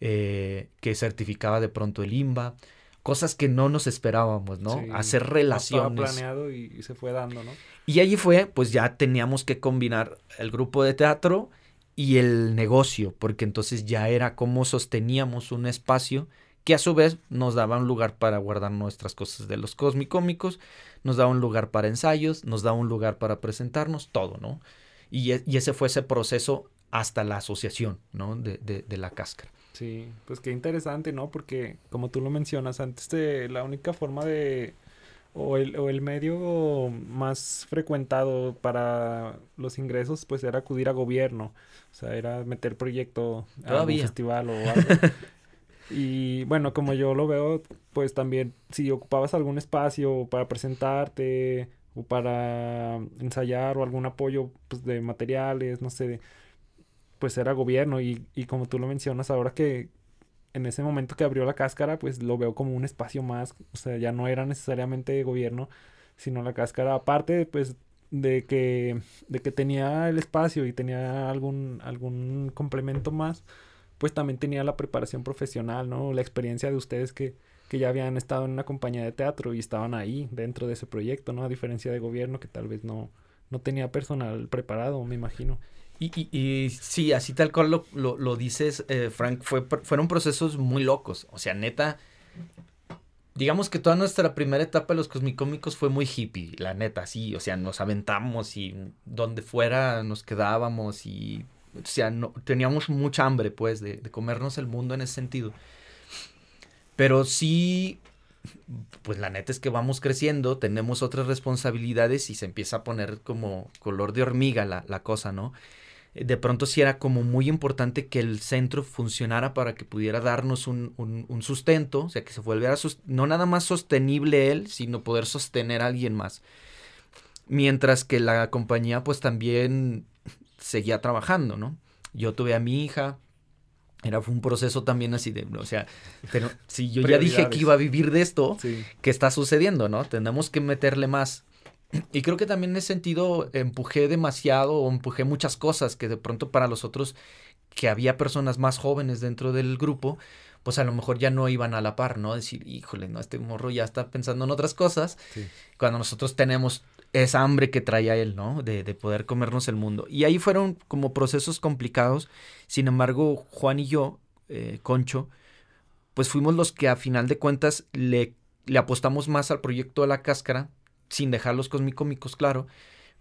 eh, que certificaba de pronto el IMBA, cosas que no nos esperábamos, ¿no? Hacer relaciones. Estaba planeado y, se fue dando, ¿no? Y allí fue, pues ya teníamos que combinar el grupo de teatro y el negocio, porque entonces ya era como sosteníamos un espacio que a su vez nos daba un lugar para guardar nuestras cosas de los cómicos, nos daba un lugar para ensayos, nos daba un lugar para presentarnos, todo, ¿no? Y, e, y ese fue ese proceso hasta la asociación, ¿no? De, de, de la cáscara. Sí, pues qué interesante, ¿no? Porque como tú lo mencionas, antes de la única forma de... O el, o el medio más frecuentado para los ingresos, pues era acudir a gobierno. O sea, era meter proyecto a un festival o algo. y bueno, como yo lo veo, pues también si ocupabas algún espacio para presentarte o para ensayar o algún apoyo pues, de materiales, no sé, pues era gobierno. Y, y como tú lo mencionas ahora que en ese momento que abrió la cáscara pues lo veo como un espacio más, o sea, ya no era necesariamente gobierno, sino la cáscara. Aparte pues de que de que tenía el espacio y tenía algún algún complemento más, pues también tenía la preparación profesional, ¿no? La experiencia de ustedes que que ya habían estado en una compañía de teatro y estaban ahí dentro de ese proyecto, ¿no? A diferencia de gobierno que tal vez no no tenía personal preparado, me imagino. Y, y, sí, así tal cual lo, lo, dices, eh, Frank, fue, fueron procesos muy locos. O sea, neta, digamos que toda nuestra primera etapa de los cosmicómicos fue muy hippie, la neta, sí. O sea, nos aventamos y donde fuera nos quedábamos y, o sea, no, teníamos mucha hambre, pues, de, de comernos el mundo en ese sentido. Pero sí pues la neta es que vamos creciendo, tenemos otras responsabilidades y se empieza a poner como color de hormiga la, la cosa, ¿no? de pronto sí era como muy importante que el centro funcionara para que pudiera darnos un, un, sustento, o sea, que se volviera no nada más sostenible él, sino poder sostener a alguien más. Mientras que la compañía pues también seguía trabajando, ¿no? Yo tuve a mi hija, era fue un proceso también así de, o sea, pero si yo ya dije que iba a vivir de esto, ¿qué está sucediendo, no? Tenemos que meterle más. Y creo que también en ese sentido empujé demasiado o empujé muchas cosas que de pronto para los otros, que había personas más jóvenes dentro del grupo, pues a lo mejor ya no iban a la par, ¿no? Decir, híjole, no, este morro ya está pensando en otras cosas, cuando nosotros tenemos esa hambre que traía él, ¿no? De, de, poder comernos el mundo. Y ahí fueron como procesos complicados, sin embargo, Juan y yo, eh, Concho, pues fuimos los que a final de cuentas le, le apostamos más al proyecto de la cáscara, sin dejar los cosmicómicos, claro,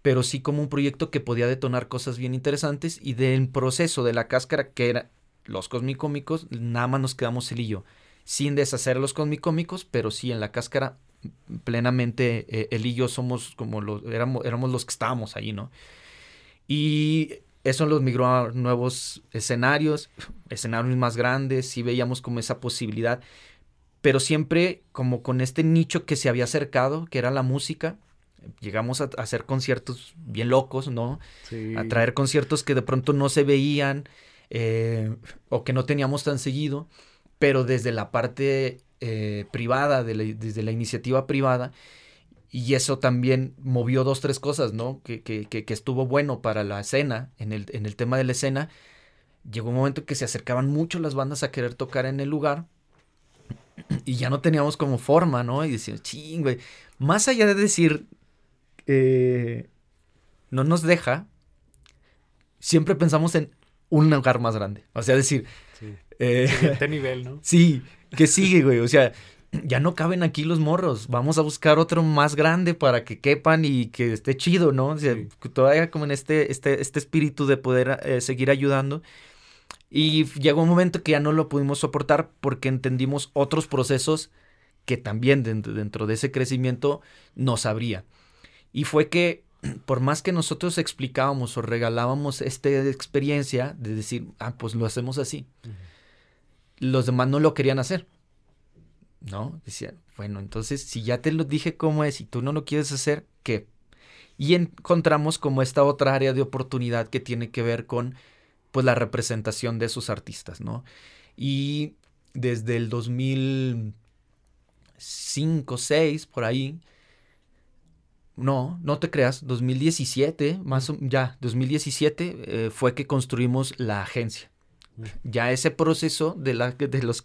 pero sí como un proyecto que podía detonar cosas bien interesantes y del proceso de la cáscara que era los cosmicómicos, nada más nos quedamos él y yo, sin deshacer los cosmicómicos, pero sí en la cáscara plenamente eh, él y yo somos como los, éramos, éramos los que estábamos ahí, ¿no? Y eso nos migró a nuevos escenarios, escenarios más grandes, sí veíamos como esa posibilidad pero siempre como con este nicho que se había acercado, que era la música. Llegamos a, hacer conciertos bien locos, ¿no? A traer conciertos que de pronto no se veían eh, o que no teníamos tan seguido, pero desde la parte eh, privada, desde la iniciativa privada, y eso también movió dos, tres cosas, ¿no? Que, que, que, estuvo bueno para la escena, en el, en el tema de la escena. Llegó un momento que se acercaban mucho las bandas a querer tocar en el lugar y ya no teníamos como forma, ¿no? Y decíamos, ching, güey. Más allá de decir, eh, no nos deja, siempre pensamos en un lugar más grande. O sea, decir... Sí. Eh, nivel, ¿no? Sí, que sigue, güey. O sea, ya no caben aquí los morros. Vamos a buscar otro más grande para que quepan y que esté chido, ¿no? O sea, todavía como en este, este, este espíritu de poder eh, seguir ayudando. Y llegó un momento que ya no lo pudimos soportar porque entendimos otros procesos que también dentro, de ese crecimiento nos abría. Y fue que por más que nosotros explicábamos o regalábamos esta experiencia de decir, ah, pues lo hacemos así, los demás no lo querían hacer. ¿No? Decían, bueno, entonces si ya te lo dije cómo es y tú no lo quieres hacer, ¿qué? Y encontramos como esta otra área de oportunidad que tiene que ver con pues la representación de esos artistas, ¿no? Y desde el 2005, 6, por ahí, no, no te creas, 2017, más ya, 2017 eh, fue que construimos la agencia. Ya ese proceso de la de los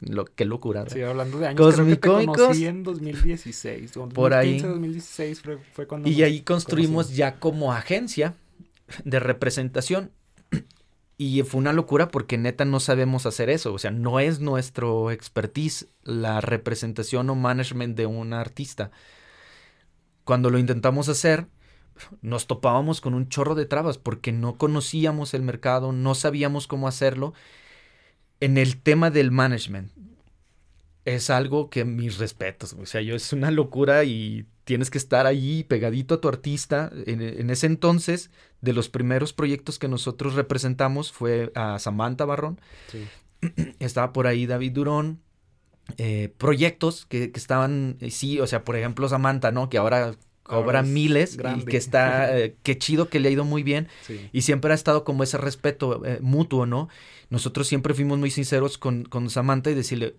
lo, qué locura. Sí, hablando de años, creo que te conocí en 2016, por ahí. 2016 fue, fue cuando Y ahí construimos ya como agencia de representación y fue una locura porque neta no sabemos hacer eso. O sea, no es nuestro expertise la representación o management de un artista. Cuando lo intentamos hacer, nos topábamos con un chorro de trabas porque no conocíamos el mercado, no sabíamos cómo hacerlo. En el tema del management, es algo que mis respetos, o sea, yo es una locura y tienes que estar ahí pegadito a tu artista. En, ese entonces, de los primeros proyectos que nosotros representamos fue a Samantha Barrón. Estaba por ahí David Durón. Eh, proyectos que, estaban, eh, sí, o sea, por ejemplo, Samantha, ¿no? Que ahora cobra miles y que está, eh, qué chido que le ha ido muy bien. Y siempre ha estado como ese respeto mutuo, ¿no? Nosotros siempre fuimos muy sinceros con, con Samantha y decirle,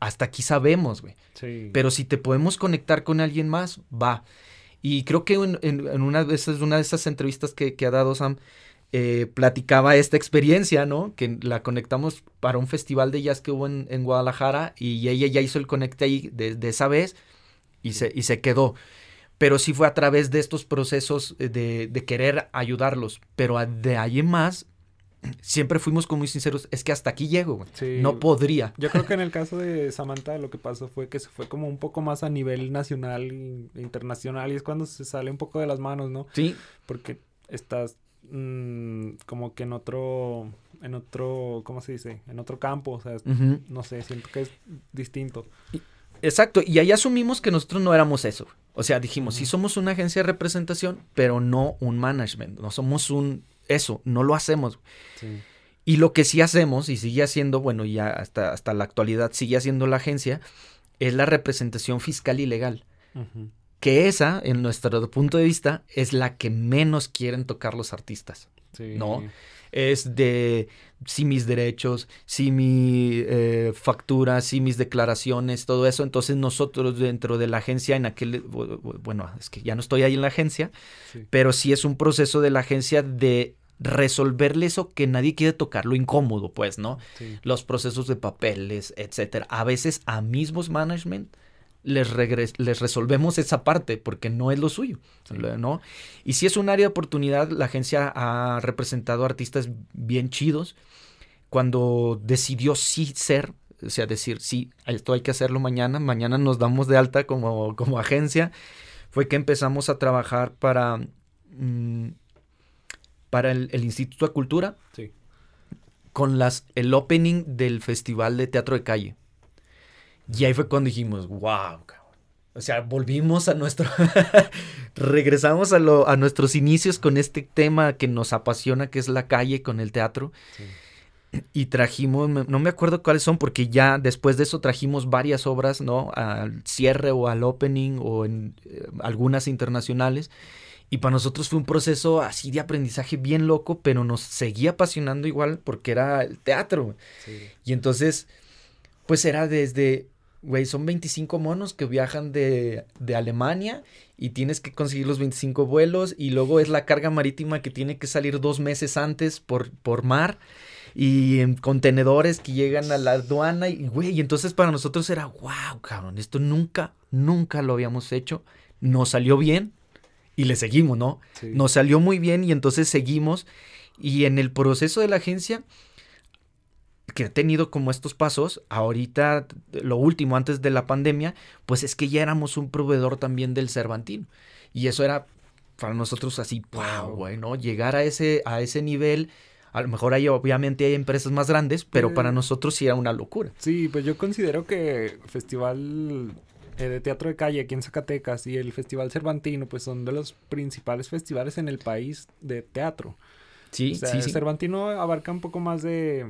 hasta aquí sabemos, güey. Sí. Pero si te podemos conectar con alguien más, va. Y creo que en, en, una, de esas, una de esas entrevistas que, que ha dado Sam, eh, platicaba esta experiencia, ¿no? Que la conectamos para un festival de jazz que hubo en, en Guadalajara y ella ya hizo el conecte ahí de, de esa vez y se, y se quedó. Pero sí fue a través de estos procesos de, de querer ayudarlos. Pero de ahí en más, siempre fuimos como muy sinceros, es que hasta aquí llego, güey. no podría. Yo creo que en el caso de Samantha lo que pasó fue que se fue como un poco más a nivel nacional e internacional y es cuando se sale un poco de las manos, ¿no? Sí. Porque estás mm, como que en otro, en otro, ¿cómo se dice? En otro campo, o sea, no sé, siento que es distinto. Exacto, y ahí asumimos que nosotros no éramos eso. O sea, dijimos, sí somos una agencia de representación, pero no un management, no somos un eso, no lo hacemos. Y lo que sí hacemos, y sigue haciendo, bueno, ya hasta, hasta la actualidad sigue haciendo la agencia, es la representación fiscal y legal. Que esa, en nuestro punto de vista, es la que menos quieren tocar los artistas. ¿No? Es de si mis derechos, si mi eh, factura, si mis declaraciones, todo eso. Entonces nosotros dentro de la agencia, en aquel, bueno, es que ya no estoy ahí en la agencia, pero sí es un proceso de la agencia de resolverle eso que nadie quiere tocar, lo incómodo, pues, ¿no? Los procesos de papeles, etcétera. A veces a mismos management les, les resolvemos esa parte porque no es lo suyo, ¿no? Y si es un área de oportunidad, la agencia ha representado artistas bien chidos cuando decidió sí ser, o sea, decir, sí, esto hay que hacerlo mañana, mañana nos damos de alta como, como agencia, fue que empezamos a trabajar para... Mm, para el, Instituto de Cultura. Con las, el opening del Festival de Teatro de Calle. Y ahí fue cuando dijimos, wow, O sea, volvimos a nuestro. regresamos a, lo, a nuestros inicios con este tema que nos apasiona, que es la calle con el teatro. Y trajimos, no me acuerdo cuáles son, porque ya después de eso trajimos varias obras, ¿no? Al cierre o al opening o en eh, algunas internacionales. Y para nosotros fue un proceso así de aprendizaje bien loco, pero nos seguía apasionando igual porque era el teatro. Y entonces, pues era desde, güey, son 25 monos que viajan de, de, Alemania y tienes que conseguir los 25 vuelos y luego es la carga marítima que tiene que salir dos meses antes por, por mar y en contenedores que llegan a la aduana y, güey, y entonces para nosotros era, wow, cabrón, esto nunca, nunca lo habíamos hecho, nos salió bien y le seguimos, ¿no? Nos salió muy bien y entonces seguimos. Y en el proceso de la agencia, que ha tenido como estos pasos, ahorita lo último antes de la pandemia, pues es que ya éramos un proveedor también del Cervantino. Y eso era para nosotros así, wow, bueno, llegar a ese, a ese nivel. A lo mejor hay, obviamente hay empresas más grandes, pero para nosotros sí era una locura. Sí, pues yo considero que Festival eh, de teatro de calle aquí en Zacatecas y el Festival Cervantino, pues son de los principales festivales en el país de teatro. Sí, sí, sí. Cervantino abarca un poco más de,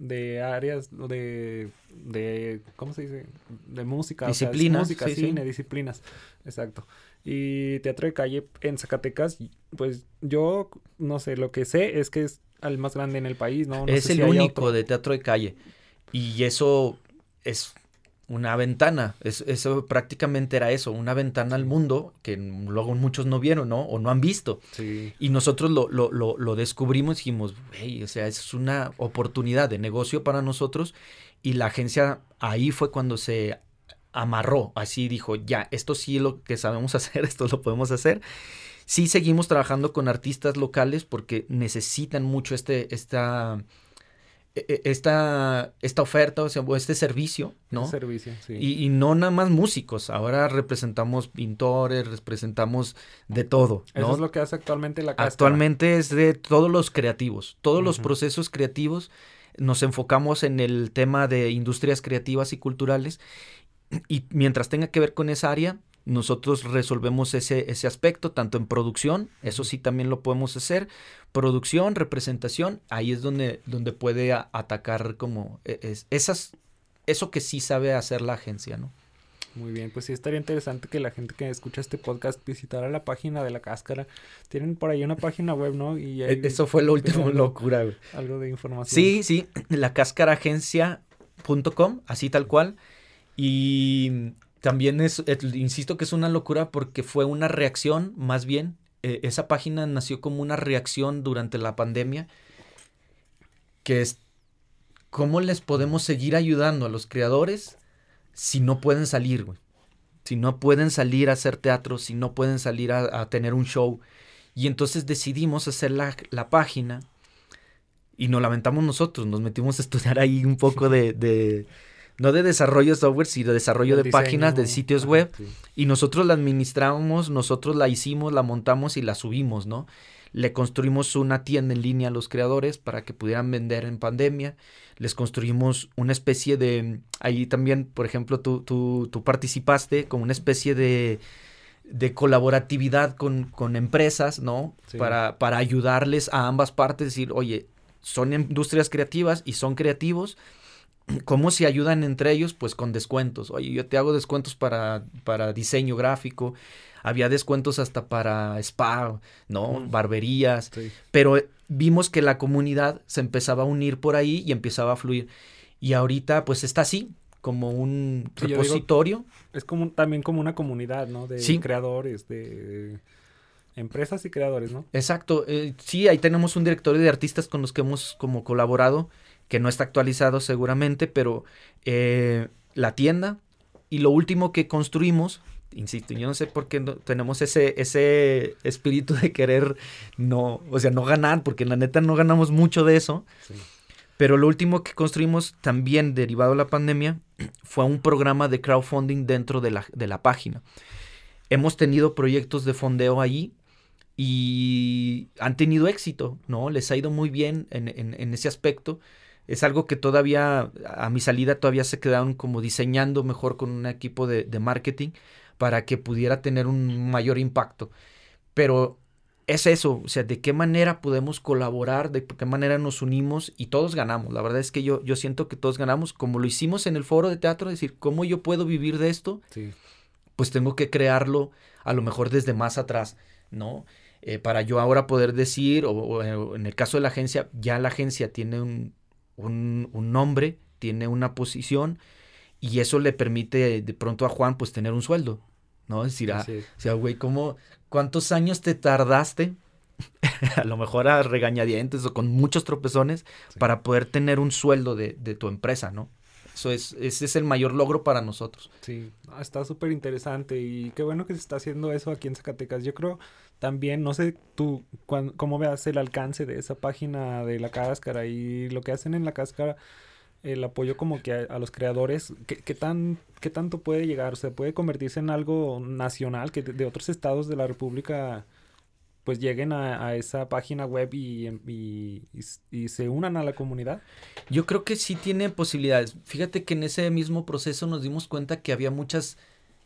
de áreas de, de, ¿cómo se dice? De música. Disciplinas. música, cine, disciplinas. Exacto. Y teatro de calle en Zacatecas, pues yo no sé, lo que sé es que es el más grande en el país, ¿no? es el único de teatro de calle. Y eso es una ventana. eso prácticamente era eso, una ventana al mundo que luego muchos no vieron, ¿no? O no han visto. Y nosotros lo, lo, lo, descubrimos y dijimos, hey, o sea, es una oportunidad de negocio para nosotros. Y la agencia ahí fue cuando se amarró, así dijo, ya, esto sí es lo que sabemos hacer, esto lo podemos hacer. Sí seguimos trabajando con artistas locales porque necesitan mucho este, esta esta, esta oferta, o sea, este servicio, ¿no? Este servicio, sí. Y, no nada más músicos, ahora representamos pintores, representamos de todo. ¿no? Eso es lo que hace actualmente la cáscara. Actualmente es de todos los creativos, todos los procesos creativos. Nos enfocamos en el tema de industrias creativas y culturales y mientras tenga que ver con esa área, nosotros resolvemos ese, ese aspecto, tanto en producción, eso sí también lo podemos hacer, producción, representación, ahí es donde, donde puede atacar como e, es, esas, eso que sí sabe hacer la agencia, ¿no? Muy bien, pues sí estaría interesante que la gente que escucha este podcast visitara la página de la cáscara. Tienen por ahí una página web, ¿no? Y e, Eso fue lo último locura, güey. Algo de información. Sí, sí, la cáscaraagencia.com, así tal cual. Y también es, insisto que es una locura porque fue una reacción, más bien, eh, esa página nació como una reacción durante la pandemia, que es cómo les podemos seguir ayudando a los creadores si no pueden salir, güey. Si no pueden salir a hacer teatro, si no pueden salir a, tener un show. Y entonces decidimos hacer la, la página y nos lamentamos nosotros, nos metimos a estudiar ahí un poco de no de desarrollo de software, sino de desarrollo de páginas, de sitios web. Y nosotros la administramos, nosotros la hicimos, la montamos y la subimos, ¿no? Le construimos una tienda en línea a los creadores para que pudieran vender en pandemia. Les construimos una especie de... Ahí también, por ejemplo, tú, tú, tú participaste como una especie de, de colaboratividad con, con empresas, ¿no? Para, para ayudarles a ambas partes, decir, oye, son industrias creativas y son creativos, ¿Cómo se ayudan entre ellos? Pues con descuentos. Oye, yo te hago descuentos para, para diseño gráfico. Había descuentos hasta para spa, ¿no? Barberías. Pero vimos que la comunidad se empezaba a unir por ahí y empezaba a fluir. Y ahorita pues está así, como un repositorio. es como también como una comunidad, ¿no? De creadores, de empresas y creadores, ¿no? Exacto. Eh, sí, ahí tenemos un directorio de artistas con los que hemos como colaborado que no está actualizado seguramente, pero eh, la tienda y lo último que construimos, insisto, yo no sé por qué tenemos ese, ese espíritu de querer no, o sea, no ganar, porque la neta no ganamos mucho de eso. Pero lo último que construimos, también derivado de la pandemia, fue un programa de crowdfunding dentro de la, de la página. Hemos tenido proyectos de fondeo allí y han tenido éxito, ¿no? Les ha ido muy bien en, en ese aspecto es algo que todavía, a mi salida, todavía se quedaron como diseñando mejor con un equipo de, marketing para que pudiera tener un mayor impacto. Pero es eso, o sea, de qué manera podemos colaborar, de qué manera nos unimos y todos ganamos. La verdad es que yo, yo siento que todos ganamos, como lo hicimos en el foro de teatro, decir, ¿cómo yo puedo vivir de esto? Pues tengo que crearlo a lo mejor desde más atrás, ¿no? Eh, para yo ahora poder decir, o, en el caso de la agencia, ya la agencia tiene un, un, nombre, tiene una posición y eso le permite de pronto a Juan pues tener un sueldo, ¿no? Es decir, ah, o sea, güey, ¿cómo, ¿cuántos años te tardaste? a lo mejor a regañadientes o con muchos tropezones para poder tener un sueldo de, de tu empresa, ¿no? Eso es, ese es el mayor logro para nosotros. Sí, está súper interesante y qué bueno que se está haciendo eso aquí en Zacatecas. Yo creo también, no sé tú cómo veas el alcance de esa página de la cáscara y lo que hacen en la cáscara, el apoyo como que a, los creadores, ¿qué, tan, ¿qué tanto puede llegar? O puede convertirse en algo nacional que de otros estados de la República pues lleguen a, esa página web y, y, se unan a la comunidad? Yo creo que sí tiene posibilidades. Fíjate que en ese mismo proceso nos dimos cuenta que había muchas,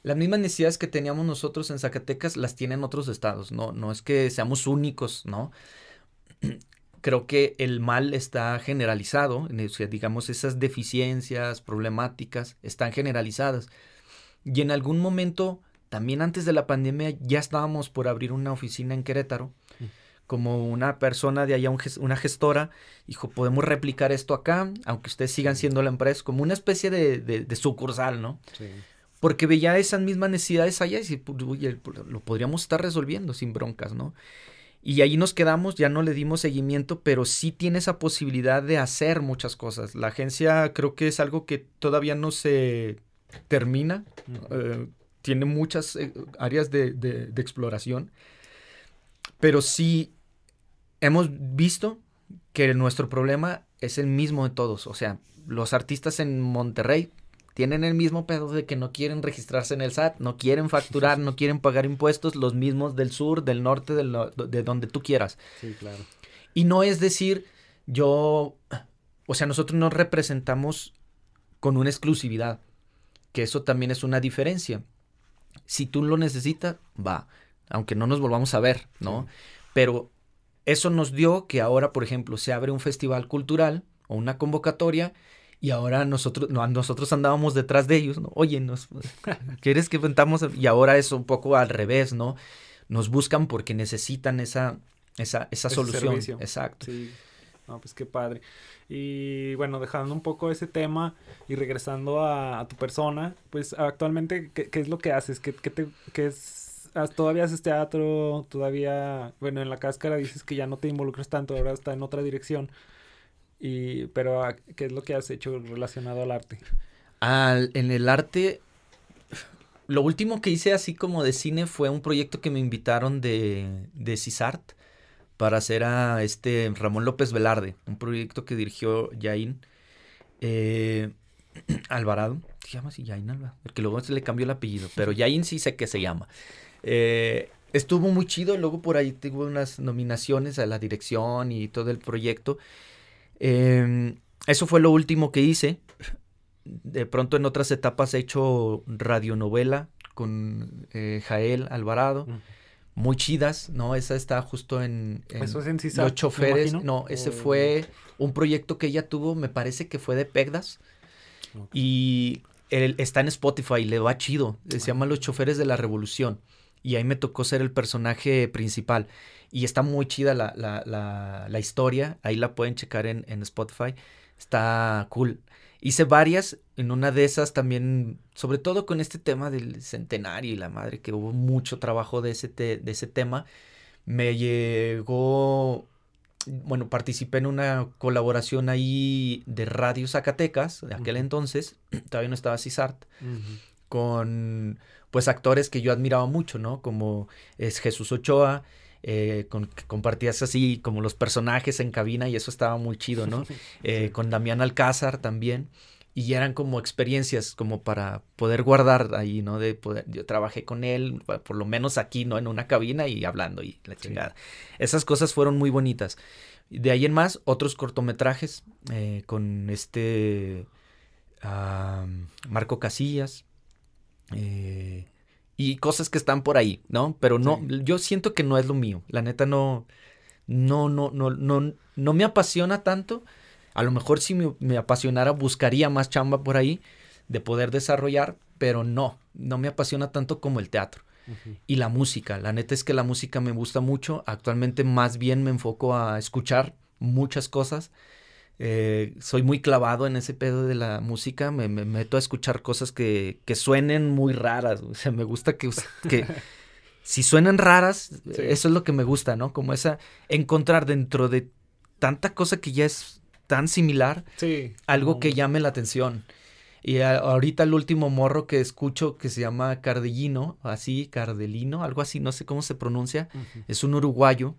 las mismas necesidades que teníamos nosotros en Zacatecas las tienen otros estados, no, no es que seamos únicos, ¿no? Creo que el mal está generalizado, digamos, esas deficiencias, problemáticas están generalizadas. Y en algún momento también antes de la pandemia ya estábamos por abrir una oficina en Querétaro. Mm. Como una persona de allá, una gestora, dijo, podemos replicar esto acá, aunque ustedes sigan siendo la empresa, como una especie de, sucursal, ¿no? Sí. Porque veía esas mismas necesidades allá y pues, lo podríamos estar resolviendo sin broncas, ¿no? Y ahí nos quedamos, ya no le dimos seguimiento, pero sí tiene esa posibilidad de hacer muchas cosas. La agencia creo que es algo que todavía no se termina tiene muchas eh, áreas de, exploración, pero sí hemos visto que nuestro problema es el mismo de todos. O sea, los artistas en Monterrey tienen el mismo pedo de que no quieren registrarse en el SAT, no quieren facturar, no quieren pagar impuestos, los mismos del sur, del norte, de donde tú quieras. Sí, claro. Y no es decir, yo, o sea, nosotros nos representamos con una exclusividad, que eso también es una diferencia. Si tú lo necesitas, va, aunque no nos volvamos a ver, ¿no? Pero eso nos dio que ahora, por ejemplo, se abre un festival cultural o una convocatoria y ahora nosotros, no, nosotros andábamos detrás de ellos, ¿no? Oye, nos, ¿quieres que ventamos? Y ahora es un poco al revés, ¿no? Nos buscan porque necesitan esa, esa, esa solución. Exacto. Sí. No, pues qué padre. Y bueno, dejando un poco ese tema y regresando a, tu persona, pues actualmente, ¿qué, es lo que haces? ¿Qué, qué te, qué es, ¿Todavía haces teatro? ¿Todavía, bueno, en la cáscara dices que ya no te involucras tanto, ahora está en otra dirección? Y, pero, ¿qué es lo que has hecho relacionado al arte? Al, en el arte, lo último que hice así como de cine fue un proyecto que me invitaron de, de CISART para hacer a este Ramón López Velarde, un proyecto que dirigió Yain eh, Alvarado. ¿Se llama así Yain Alvarado? Porque luego se le cambió el apellido, pero Yain sí sé que se llama. Eh, estuvo muy chido. Luego por ahí tuve unas nominaciones a la dirección y todo el proyecto. Em, eso fue lo último que hice. De pronto en otras etapas he hecho radionovela con eh, Jael Alvarado. Muy chidas, ¿no? Esa está justo en, Eso es en Los choferes. No, ese fue un proyecto que ella tuvo, me parece que fue de Pegdas. Y él está en Spotify, le va chido. Se llama Los choferes de la revolución. Y ahí me tocó ser el personaje principal. Y está muy chida la, la, la, la historia. Ahí la pueden checar en, en Spotify. Está cool. Hice varias, en una de esas también, sobre todo con este tema del centenario y la madre, que hubo mucho trabajo de ese, de ese tema, me llegó, bueno, participé en una colaboración ahí de Radio Zacatecas, de aquel entonces, todavía no estaba CISART, con pues actores que yo admiraba mucho, ¿no? Como es Jesús Ochoa, eh, con, compartías así como los personajes en cabina y eso estaba muy chido, ¿no? Eh, con Damián Alcázar también. Y eran como experiencias como para poder guardar ahí, ¿no? De poder, yo trabajé con él, por lo menos aquí, ¿no? En una cabina y hablando y la chingada. Esas cosas fueron muy bonitas. De ahí en más, otros cortometrajes eh, con este Marco Casillas. Eh, y cosas que están por ahí, ¿no? Pero no, yo siento que no es lo mío. La neta no, no, no, no, no, no me apasiona tanto. A lo mejor si me, apasionara buscaría más chamba por ahí de poder desarrollar, pero no, no me apasiona tanto como el teatro. Y la música, la neta es que la música me gusta mucho. Actualmente más bien me enfoco a escuchar muchas cosas eh, soy muy clavado en ese pedo de la música, me, meto a escuchar cosas que, que, suenen muy raras, o sea, me gusta que, que si suenan raras, eso es lo que me gusta, ¿no? Como esa, encontrar dentro de tanta cosa que ya es tan similar, algo que llame la atención. Y ahorita el último morro que escucho que se llama Cardellino, así, Cardelino, algo así, no sé cómo se pronuncia, es un uruguayo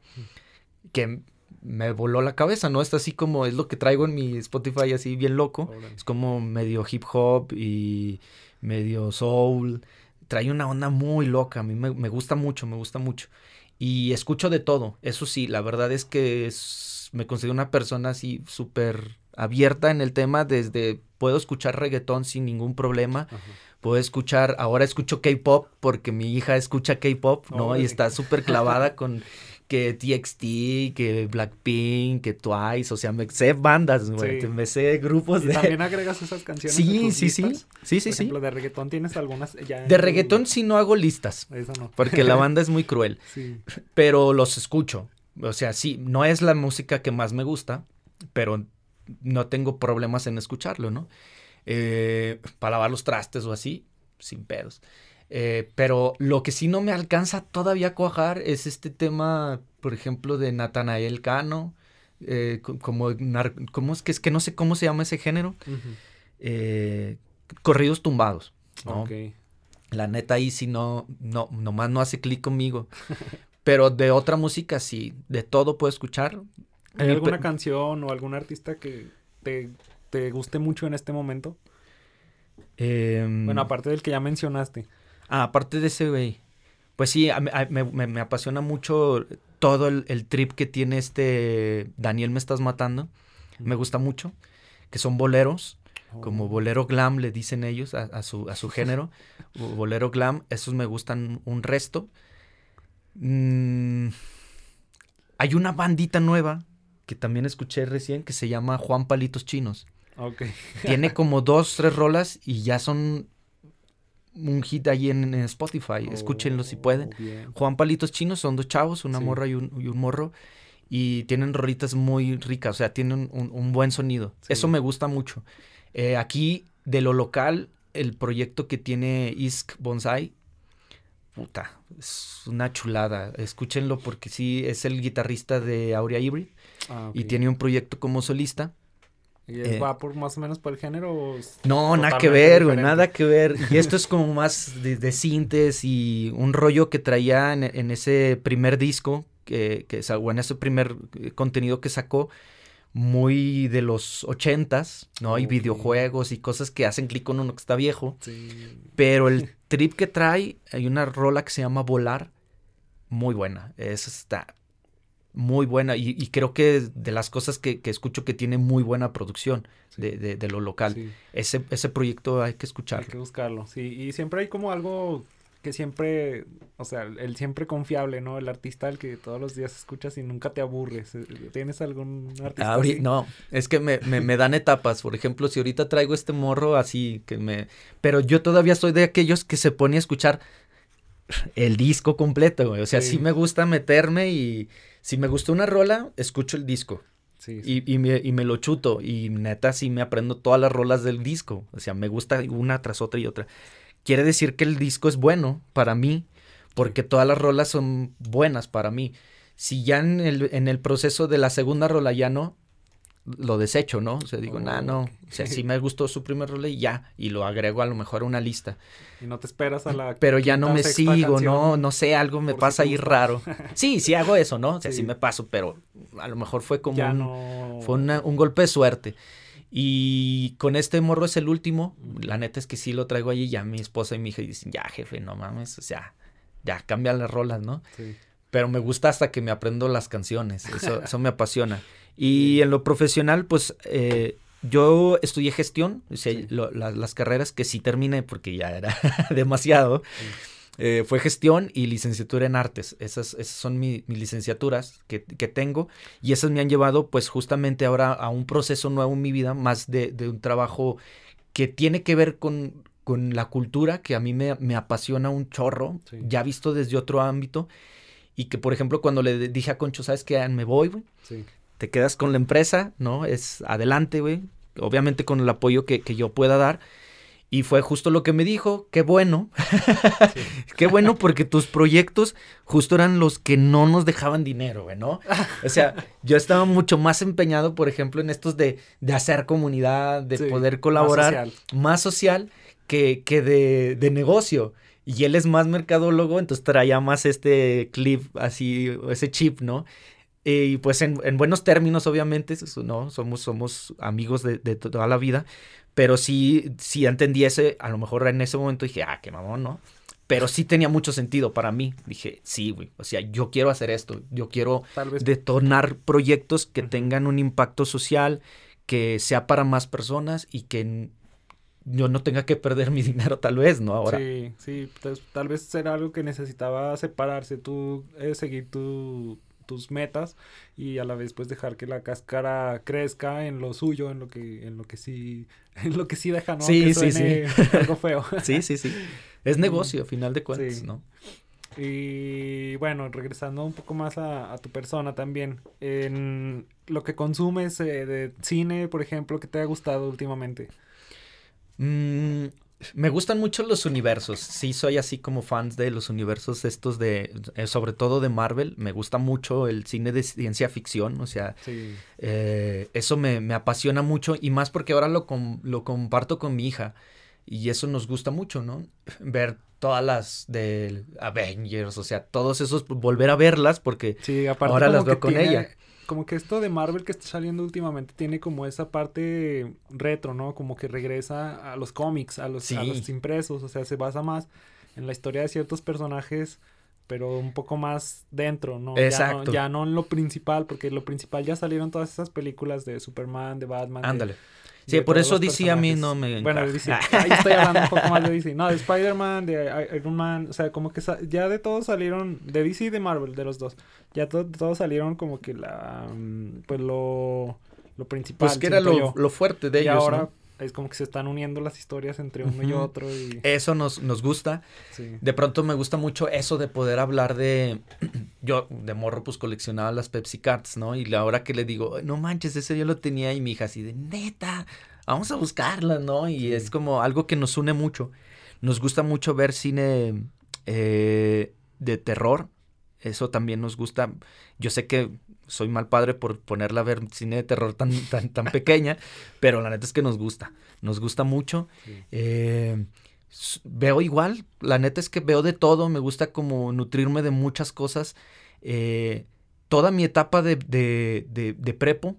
que me voló la cabeza, ¿no? Está así como, es lo que traigo en mi Spotify así bien loco. Es como medio hip hop y medio soul. Trae una onda muy loca, a mí me, gusta mucho, me gusta mucho. Y escucho de todo, eso sí, la verdad es que me considero una persona así súper abierta en el tema, desde puedo escuchar reggaetón sin ningún problema, puedo escuchar, ahora escucho K-pop porque mi hija escucha K-pop, ¿no? Y está súper clavada con que TXT, que Blackpink, que Twice, o sea, me sé bandas, güey, me sé grupos ¿Y de... también agregas esas canciones Sí, sí, sí, sí, sí, Por ejemplo, de reggaetón tienes algunas ya De reggaetón sí no hago listas. Eso no. Porque la banda es muy cruel. Sí. Pero los escucho. O sea, sí, no es la música que más me gusta, pero no tengo problemas en escucharlo, ¿no? Eh, para lavar los trastes o así, sin pedos. Eh, pero lo que sí no me alcanza todavía a cuajar es este tema, por ejemplo, de Natanael Cano. Eh, como, ¿cómo es que es que no sé cómo se llama ese género? Eh, corridos tumbados. La neta ahí sí no, no, nomás no hace clic conmigo. Pero de otra música sí, de todo puedo escuchar. ¿Hay alguna canción o algún artista que te, te guste mucho en este momento? Em, bueno, aparte del que ya mencionaste. Ah, aparte de ese, güey. Pues sí, me, apasiona mucho todo el, trip que tiene este Daniel Me Estás Matando. Me gusta mucho. Que son boleros. Como oh. bolero glam le dicen ellos a, su, a su género. bolero glam, esos me gustan un resto. Mm, hay una bandita nueva que también escuché recién que se llama Juan Palitos Chinos. Okay. Tiene como dos, tres rolas y ya son un hit ahí en, Spotify. Escúchenlo si pueden. Oh, Juan Palitos Chinos son dos chavos, una morra y un, morro. Y tienen rolitas muy ricas, o sea, tienen un, buen sonido. Eso me gusta mucho. Eh, aquí, de lo local, el proyecto que tiene Isk Bonsai, puta, es una chulada. Escúchenlo porque sí, es el guitarrista de Aurea Hybrid. Ah, y tiene un proyecto como solista. ¿Y eh, va por más o menos por el género? no, nada que ver, güey, nada que ver. Y esto es como más de, de sintes y un rollo que traía en, ese primer disco, que, que, o en ese primer eh, contenido que sacó, muy de los ochentas, ¿no? Y videojuegos y cosas que hacen clic con uno que está viejo. Sí. Pero el trip que trae, hay una rola que se llama Volar, muy buena. Esa está muy buena y, creo que de las cosas que, escucho que tiene muy buena producción de, lo local. Ese, ese proyecto hay que escucharlo. Hay que buscarlo, sí. Y siempre hay como algo que siempre, o sea, el siempre confiable, ¿no? El artista al que todos los días escuchas y nunca te aburres. Eh, ¿Tienes algún artista No, es que me, me, dan etapas. Por ejemplo, si ahorita traigo este morro así que me... Pero yo todavía soy de aquellos que se pone a escuchar el disco completo, güey. O sea, sí. me gusta meterme y si me gusta una rola, escucho el disco. Sí, Y, y, me, y, me, lo chuto. Y neta, sí me aprendo todas las rolas del disco. O sea, me gusta una tras otra y otra quiere decir que el disco es bueno para mí, porque todas las rolas son buenas para mí. Si ya en el, en el proceso de la segunda rola ya no, lo desecho, ¿no? O sea, digo, nah, no. O sea, sí me gustó su primer rola y ya, y lo agrego a lo mejor a una lista. Y no te esperas a la. Pero ya no me sigo, ¿no? No sé, algo me pasa ahí raro. Sí, sí hago eso, ¿no? O sea, sí, me paso, pero a lo mejor fue como. un, Fue un golpe de suerte. Y con este morro es el último. La neta es que sí lo traigo allí. Ya mi esposa y mi hija dicen, ya jefe, no mames, o sea, ya cambian las rolas, ¿no? Sí. Pero me gusta hasta que me aprendo las canciones. Eso, eso me apasiona. Y en lo profesional, pues eh, yo estudié gestión, o sea, las carreras que sí terminé porque ya era demasiado. Eh, fue gestión y licenciatura en artes. Esas, esas son mis licenciaturas que, que, tengo y esas me han llevado pues justamente ahora a un proceso nuevo en mi vida, más de, de un trabajo que tiene que ver con, con la cultura, que a mí me, me apasiona un chorro, ya visto desde otro ámbito. Y que, por ejemplo, cuando le dije a Concho, ¿sabes qué? Me voy, güey. Te quedas con la empresa, ¿no? Es adelante, güey. Obviamente con el apoyo que, que yo pueda dar y fue justo lo que me dijo, qué bueno, qué bueno porque tus proyectos justo eran los que no nos dejaban dinero, güey, ¿no? O sea, yo estaba mucho más empeñado, por ejemplo, en estos de, de hacer comunidad, de poder colaborar, más social, que, que de, de negocio. Y él es más mercadólogo, entonces traía más este clip así, ese chip, ¿no? Y pues en, en, buenos términos, obviamente, ¿no? Somos, somos amigos de, de, toda la vida, pero sí, sí entendiese, a lo mejor en ese momento dije, ah, qué mamón, ¿no? Pero sí tenía mucho sentido para mí. Dije, sí, güey. O sea, yo quiero hacer esto. Yo quiero detonar proyectos que tengan un impacto social, que sea para más personas y que yo no tenga que perder mi dinero tal vez, ¿no? Ahora. Sí, sí. Tal, vez era algo que necesitaba separarse. Tú eh, seguir tu, tus metas y a la vez pues dejar que la cáscara crezca en lo suyo, en lo que, en lo que sí, en lo que sí deja, ¿no? Sí, sí, sí. Algo feo. sí, sí, sí. Es negocio, a final de cuentas, ¿no? Y bueno, regresando un poco más a, tu persona también, en lo que consumes eh, de cine, por ejemplo, que te ha gustado últimamente. Mm, me gustan mucho los universos. Sí, soy así como fans de los universos estos de, eh, sobre todo de Marvel. Me gusta mucho el cine de ciencia ficción. O sea, eh, eso me, apasiona mucho y más porque ahora lo, lo comparto con mi hija. Y eso nos gusta mucho, ¿no? Ver todas las de Avengers, o sea, todos esos, volver a verlas porque ahora las veo con ella como que esto de Marvel que está saliendo últimamente tiene como esa parte retro, ¿no? Como que regresa a los cómics, a los, a los impresos, o sea, se basa más en la historia de ciertos personajes, pero un poco más dentro, ¿no? Exacto. Ya no, ya no en lo principal, porque lo principal ya salieron todas esas películas de Superman, de Batman. Ándale. Sí, por eso DC a mí no me Bueno, DC, ahí estoy hablando un poco más de DC. No, de Spider-Man, de Iron Man, o sea, como que ya de todos salieron, de DC y de Marvel, de los dos. Ya todos salieron como que la, mm, pues lo, lo principal. Pues que era lo, lo, fuerte de ellos, ahora, es como que se están uniendo las historias entre uno y otro. Y... Eso nos, nos gusta. Sí. De pronto me gusta mucho eso de poder hablar de... yo de morro pues coleccionaba las Pepsi Cards, ¿no? Y la hora que le digo, no manches, ese yo lo tenía y mi hija así de, neta, vamos a buscarla, ¿no? Y es como algo que nos une mucho. Nos gusta mucho ver cine eh, de terror. Eso también nos gusta. Yo sé que soy mal padre por ponerla a ver cine de terror tan, tan, tan pequeña, pero la neta es que nos gusta, nos gusta mucho. Eh, veo igual, la neta es que veo de todo, me gusta como nutrirme de muchas cosas. Eh, toda mi etapa de, de, de, prepo,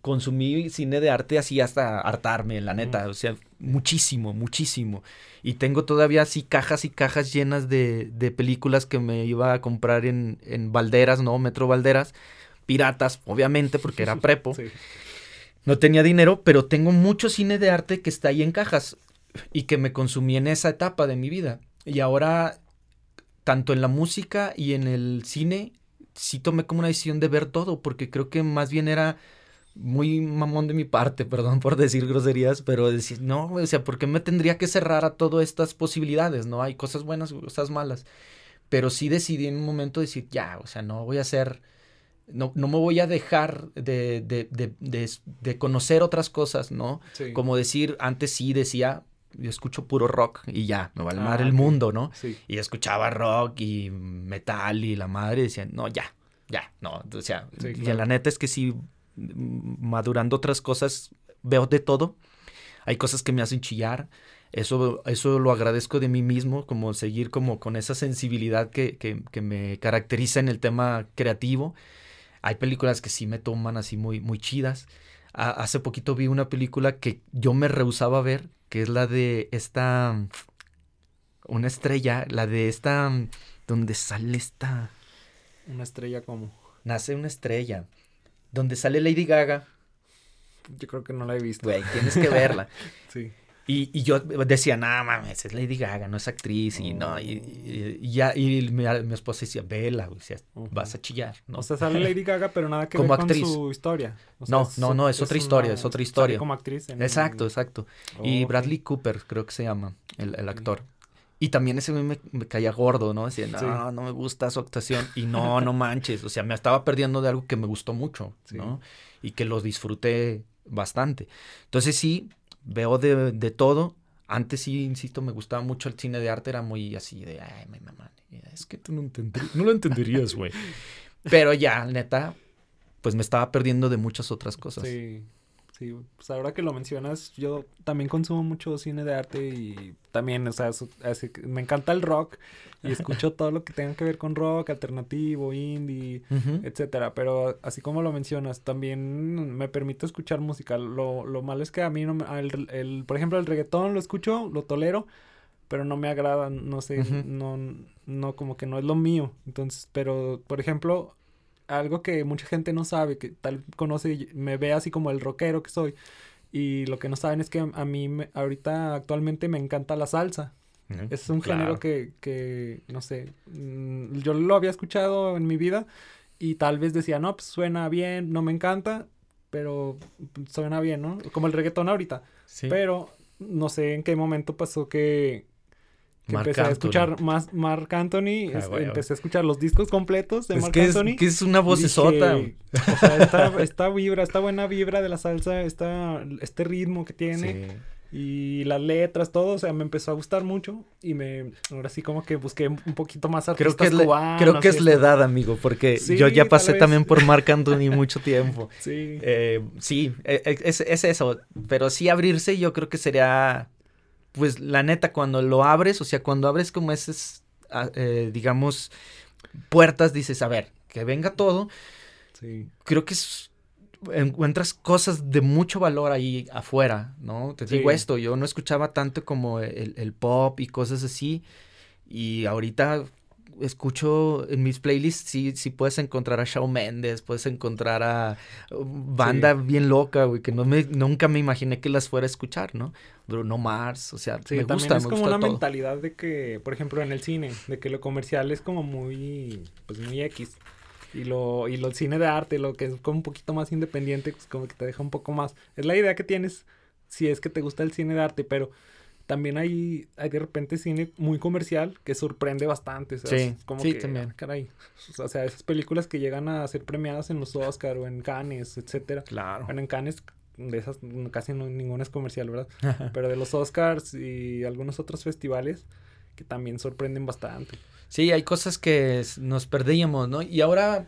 consumí cine de arte así hasta hartarme, la neta. O sea, muchísimo, muchísimo. Y tengo todavía así cajas y cajas llenas de, de películas que me iba a comprar en, en Valderas, ¿no? Metro Valderas. Piratas, obviamente, porque era prepo. No tenía dinero, pero tengo mucho cine de arte que está ahí en cajas y que me consumí en esa etapa de mi vida. Y ahora, tanto en la música y en el cine, sí tomé como una decisión de ver todo, porque creo que más bien era muy mamón de mi parte, perdón por decir groserías, pero decir, no, o sea, ¿por qué me tendría que cerrar a todas estas posibilidades? No hay cosas buenas, cosas malas. Pero sí decidí en un momento decir, ya, o sea, no voy a hacer, no, no me voy a dejar de, de, de, de conocer otras cosas, ¿no? Como decir, antes sí decía, yo escucho puro rock y ya, me va a ah, el mundo, ¿no? Sí. Y escuchaba rock y metal y la madre decía, no, ya, ya, no, o sea, y la neta es que sí, madurando otras cosas, veo de todo. Hay cosas que me hacen chillar. Eso, eso lo agradezco de mí mismo, como seguir como con esa sensibilidad que, que, que me caracteriza en el tema creativo. Hay películas que sí me toman así muy, muy chidas. hace poquito vi una película que yo me rehusaba a ver, que es la de esta, una estrella, la de esta, donde sale esta... Una estrella como... Nace una estrella, donde sale Lady Gaga. Yo creo que no la he visto. Güey, tienes que verla. sí. Y, y, yo decía, no mames, es Lady Gaga, no es actriz, y no, y, ya, y mi, mi, esposa decía, vela, o sea, vas a chillar, ¿no? O sea, sale Lady Gaga, pero nada que ver con su historia. no, no, no, es, otra historia, es otra historia. como actriz. exacto, exacto. y Bradley Cooper, creo que se llama, el, el actor. Y también ese me, me caía gordo, ¿no? Decía, no, no me gusta su actuación. Y no, no manches. O sea, me estaba perdiendo de algo que me gustó mucho, ¿no? Y que lo disfruté bastante. Entonces sí, veo de, de, todo. Antes sí, insisto, me gustaba mucho el cine de arte, era muy así de, ay, mi mamá, es que tú no, no lo entenderías, güey. Pero ya, neta, pues me estaba perdiendo de muchas otras cosas. Sí. Sí, pues ahora que lo mencionas, yo también consumo mucho cine de arte y también, o sea, me encanta el rock y escucho todo lo que tenga que ver con rock, alternativo, indie, etcétera. Pero así como lo mencionas, también me permite escuchar música. Lo, lo malo es que a mí no el, el, por ejemplo, el reggaetón lo escucho, lo tolero, pero no me agrada, no sé, no, no, como que no es lo mío. Entonces, pero, por ejemplo, algo que mucha gente no sabe, que tal conoce, me ve así como el rockero que soy. Y lo que no saben es que a mí ahorita actualmente me encanta la salsa. es un género que, que, no sé, mm, yo lo había escuchado en mi vida y tal vez decía, no, pues suena bien, no me encanta, pero suena bien, ¿no? Como el reggaetón ahorita. Pero no sé en qué momento pasó que, que empecé a escuchar más Mark Anthony, ah, empecé a escuchar los discos completos de Mark Anthony. que es una vocesota. o sea, esta, esta, vibra, esta buena vibra de la salsa, esta, este ritmo que tiene. Y las letras, todo, o sea, me empezó a gustar mucho y me, ahora sí como que busqué un poquito más artistas creo que cubanos, Creo que es la edad, amigo, porque yo ya pasé también por Marc Anthony mucho tiempo. Sí. Eh, sí, e, e, es, es eso, pero sí abrirse yo creo que sería pues la neta, cuando lo abres, o sea, cuando abres como esas, ah, eh, digamos, puertas, dices, a ver, que venga todo. Sí. Creo que encuentras cosas de mucho valor ahí afuera, ¿no? Te digo esto, yo no escuchaba tanto como el, el, pop y cosas así. Y ahorita escucho en mis playlists, sí, sí puedes encontrar a Shawn Mendes, puedes encontrar a uh, banda bien loca, güey, que no me, nunca me imaginé que las fuera a escuchar, ¿no? Bruno Mars, o sea, me gusta, es como una mentalidad de que, por ejemplo, en el cine, de que lo comercial es como muy, pues muy X. Y lo, y lo cine de arte, lo que es como un poquito más independiente, pues como que te deja un poco más. Es la idea que tienes si es que te gusta el cine de arte, pero también hay, hay de repente cine muy comercial que sorprende bastante. Sí, como sí, también. Caray. O sea, esas películas que llegan a ser premiadas en los Oscar o en Cannes, etcétera. Claro. Bueno, en Cannes de esas casi no, ninguna es comercial, ¿verdad? Pero de los Oscars y algunos otros festivales que también sorprenden bastante. Sí, hay cosas que nos perdíamos, ¿no? Y ahora,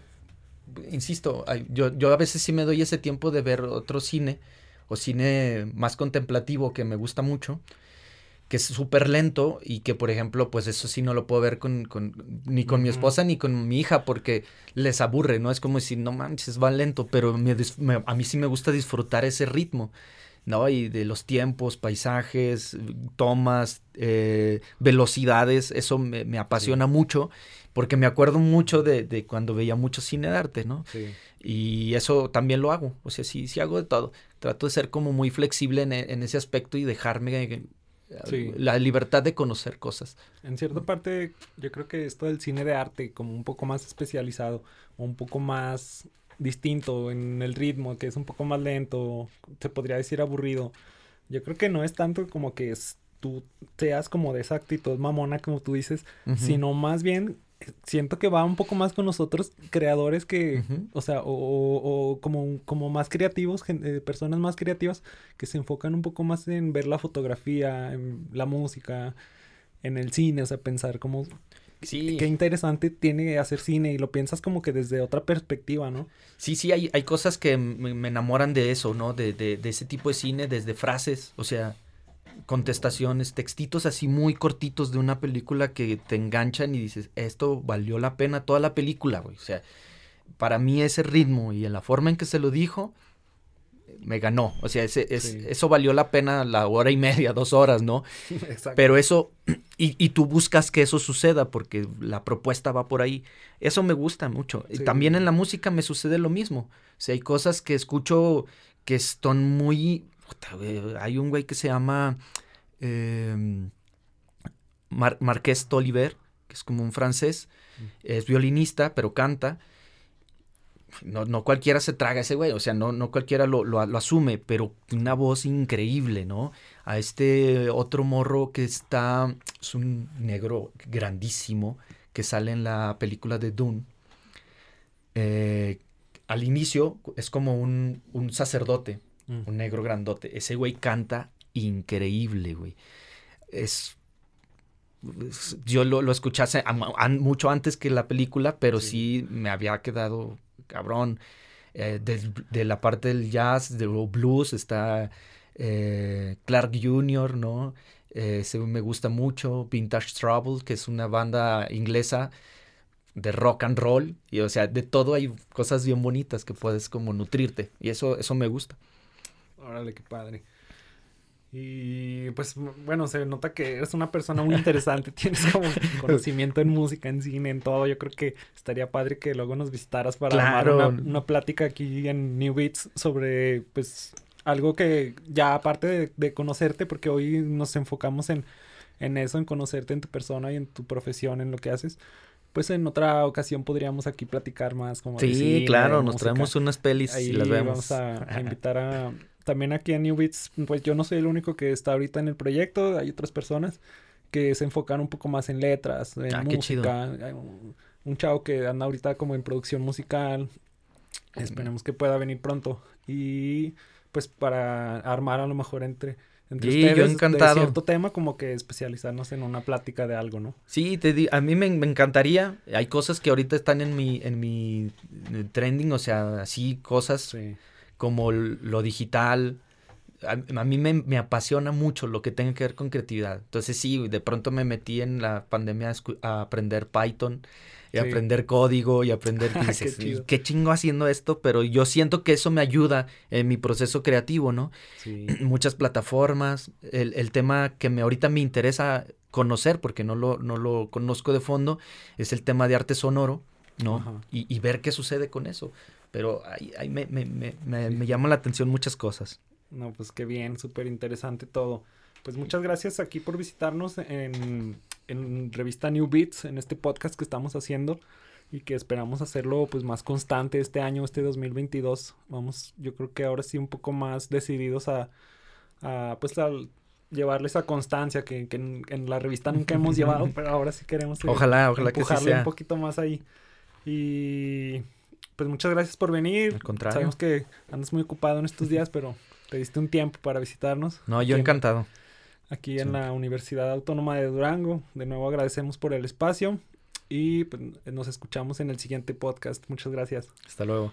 insisto, yo, yo a veces sí me doy ese tiempo de ver otro cine o cine más contemplativo que me gusta mucho que es súper lento y que, por ejemplo, pues eso sí no lo puedo ver con, con ni con mi esposa ni con mi hija porque les aburre, ¿no? Es como decir, no manches, va lento, pero a mí sí me gusta disfrutar ese ritmo ¿no? Y de los tiempos, paisajes, tomas, eh, velocidades, eso me, apasiona mucho, porque me acuerdo mucho de, cuando veía mucho cine de arte, ¿no? Sí. Y eso también lo hago, o sea, sí, sí hago de todo. Trato de ser como muy flexible en, en ese aspecto y dejarme la libertad de conocer cosas. En cierta parte, yo creo que esto del cine de arte, como un poco más especializado, un poco más distinto en el ritmo, que es un poco más lento, se podría decir aburrido. Yo creo que no es tanto como que tú seas como de esa actitud mamona, como tú dices, sino más bien siento que va un poco más con nosotros creadores que, o sea, o, como, como más creativos, eh, personas más creativas que se enfocan un poco más en ver la fotografía, en la música, en el cine, o sea, pensar como Sí. Qué interesante tiene hacer cine y lo piensas como que desde otra perspectiva, ¿no? Sí, sí, hay, hay cosas que me, enamoran de eso, ¿no? De, de, de, ese tipo de cine, desde frases, o sea, contestaciones, textitos así muy cortitos de una película que te enganchan y dices, esto valió la pena toda la película, güey. O sea, para mí ese ritmo y en la forma en que se lo dijo, me ganó. O sea, ese, es, eso valió la pena la hora y media, dos horas, ¿no? Exacto. Pero eso, y, y, tú buscas que eso suceda porque la propuesta va por ahí. Eso me gusta mucho. Y también en la música me sucede lo mismo. O sea, hay cosas que escucho que están muy... hay un güey que se llama em, Marqués Toliver, que es como un francés. Mm. Es violinista, pero canta no, no cualquiera se traga ese güey, o sea, no, no cualquiera lo, lo, asume, pero una voz increíble, ¿no? A este otro morro que está, es un negro grandísimo, que sale en la película de Dune. Eh, al inicio es como un, un sacerdote, mm. un negro grandote. Ese güey canta increíble, güey. Es yo lo, lo escuchase mucho antes que la película, pero sí me había quedado cabrón. Eh, de, la parte del jazz, del blues, está eh, Clark Jr., ¿no? Eh, me gusta mucho. Vintage Trouble, que es una banda inglesa de rock and roll. Y o sea, de todo hay cosas bien bonitas que puedes como nutrirte. Y eso, eso me gusta. Órale, qué padre. Y pues bueno, se nota que eres una persona muy interesante, tienes como conocimiento en música, en cine, en todo. Yo creo que estaría padre que luego nos visitaras para claro. una, plática aquí en New Beats sobre pues algo que ya aparte de, conocerte, porque hoy nos enfocamos en, en eso, en conocerte en tu persona y en tu profesión, en lo que haces pues en otra ocasión podríamos aquí platicar más como sí claro nos traemos unas pelis y las vemos vamos a invitar a también aquí en New Beats, pues yo no soy el único que está ahorita en el proyecto, hay otras personas que se enfocan un poco más en letras, en ah, música. un, chavo que anda ahorita como en producción musical. Esperemos que pueda venir pronto. Y pues para armar a lo mejor entre, entre ustedes yo encantado. De cierto tema, como que especializarnos en una plática de algo, ¿no? Sí, te a mí me, me, encantaría. Hay cosas que ahorita están en mi, en mi trending, o sea, así cosas. Sí como lo digital. A, mí me, apasiona mucho lo que tenga que ver con creatividad. Entonces sí, de pronto me metí en la pandemia a, aprender Python y aprender código y aprender qué, chingo haciendo esto, pero yo siento que eso me ayuda en mi proceso creativo, ¿no? Muchas plataformas, el, el, tema que me ahorita me interesa conocer, porque no lo, no lo conozco de fondo, es el tema de arte sonoro, ¿no? Y, y, ver qué sucede con eso. Pero ahí, me, me, me, me, llama la atención muchas cosas. No, pues qué bien, súper interesante todo. Pues muchas gracias aquí por visitarnos en, en Revista New Beats, en este podcast que estamos haciendo y que esperamos hacerlo pues más constante este año, este 2022. Vamos, yo creo que ahora sí un poco más decididos a, a pues a llevarle esa constancia que, que en, la revista nunca hemos llevado, pero ahora sí queremos ojalá, ojalá que sí sea. un poquito más ahí. Y pues muchas gracias por venir. Al contrario. Sabemos que andas muy ocupado en estos días, pero te diste un tiempo para visitarnos. No, yo encantado. aquí en la Universidad Autónoma de Durango. De nuevo agradecemos por el espacio y pues, nos escuchamos en el siguiente podcast. Muchas gracias. Hasta luego.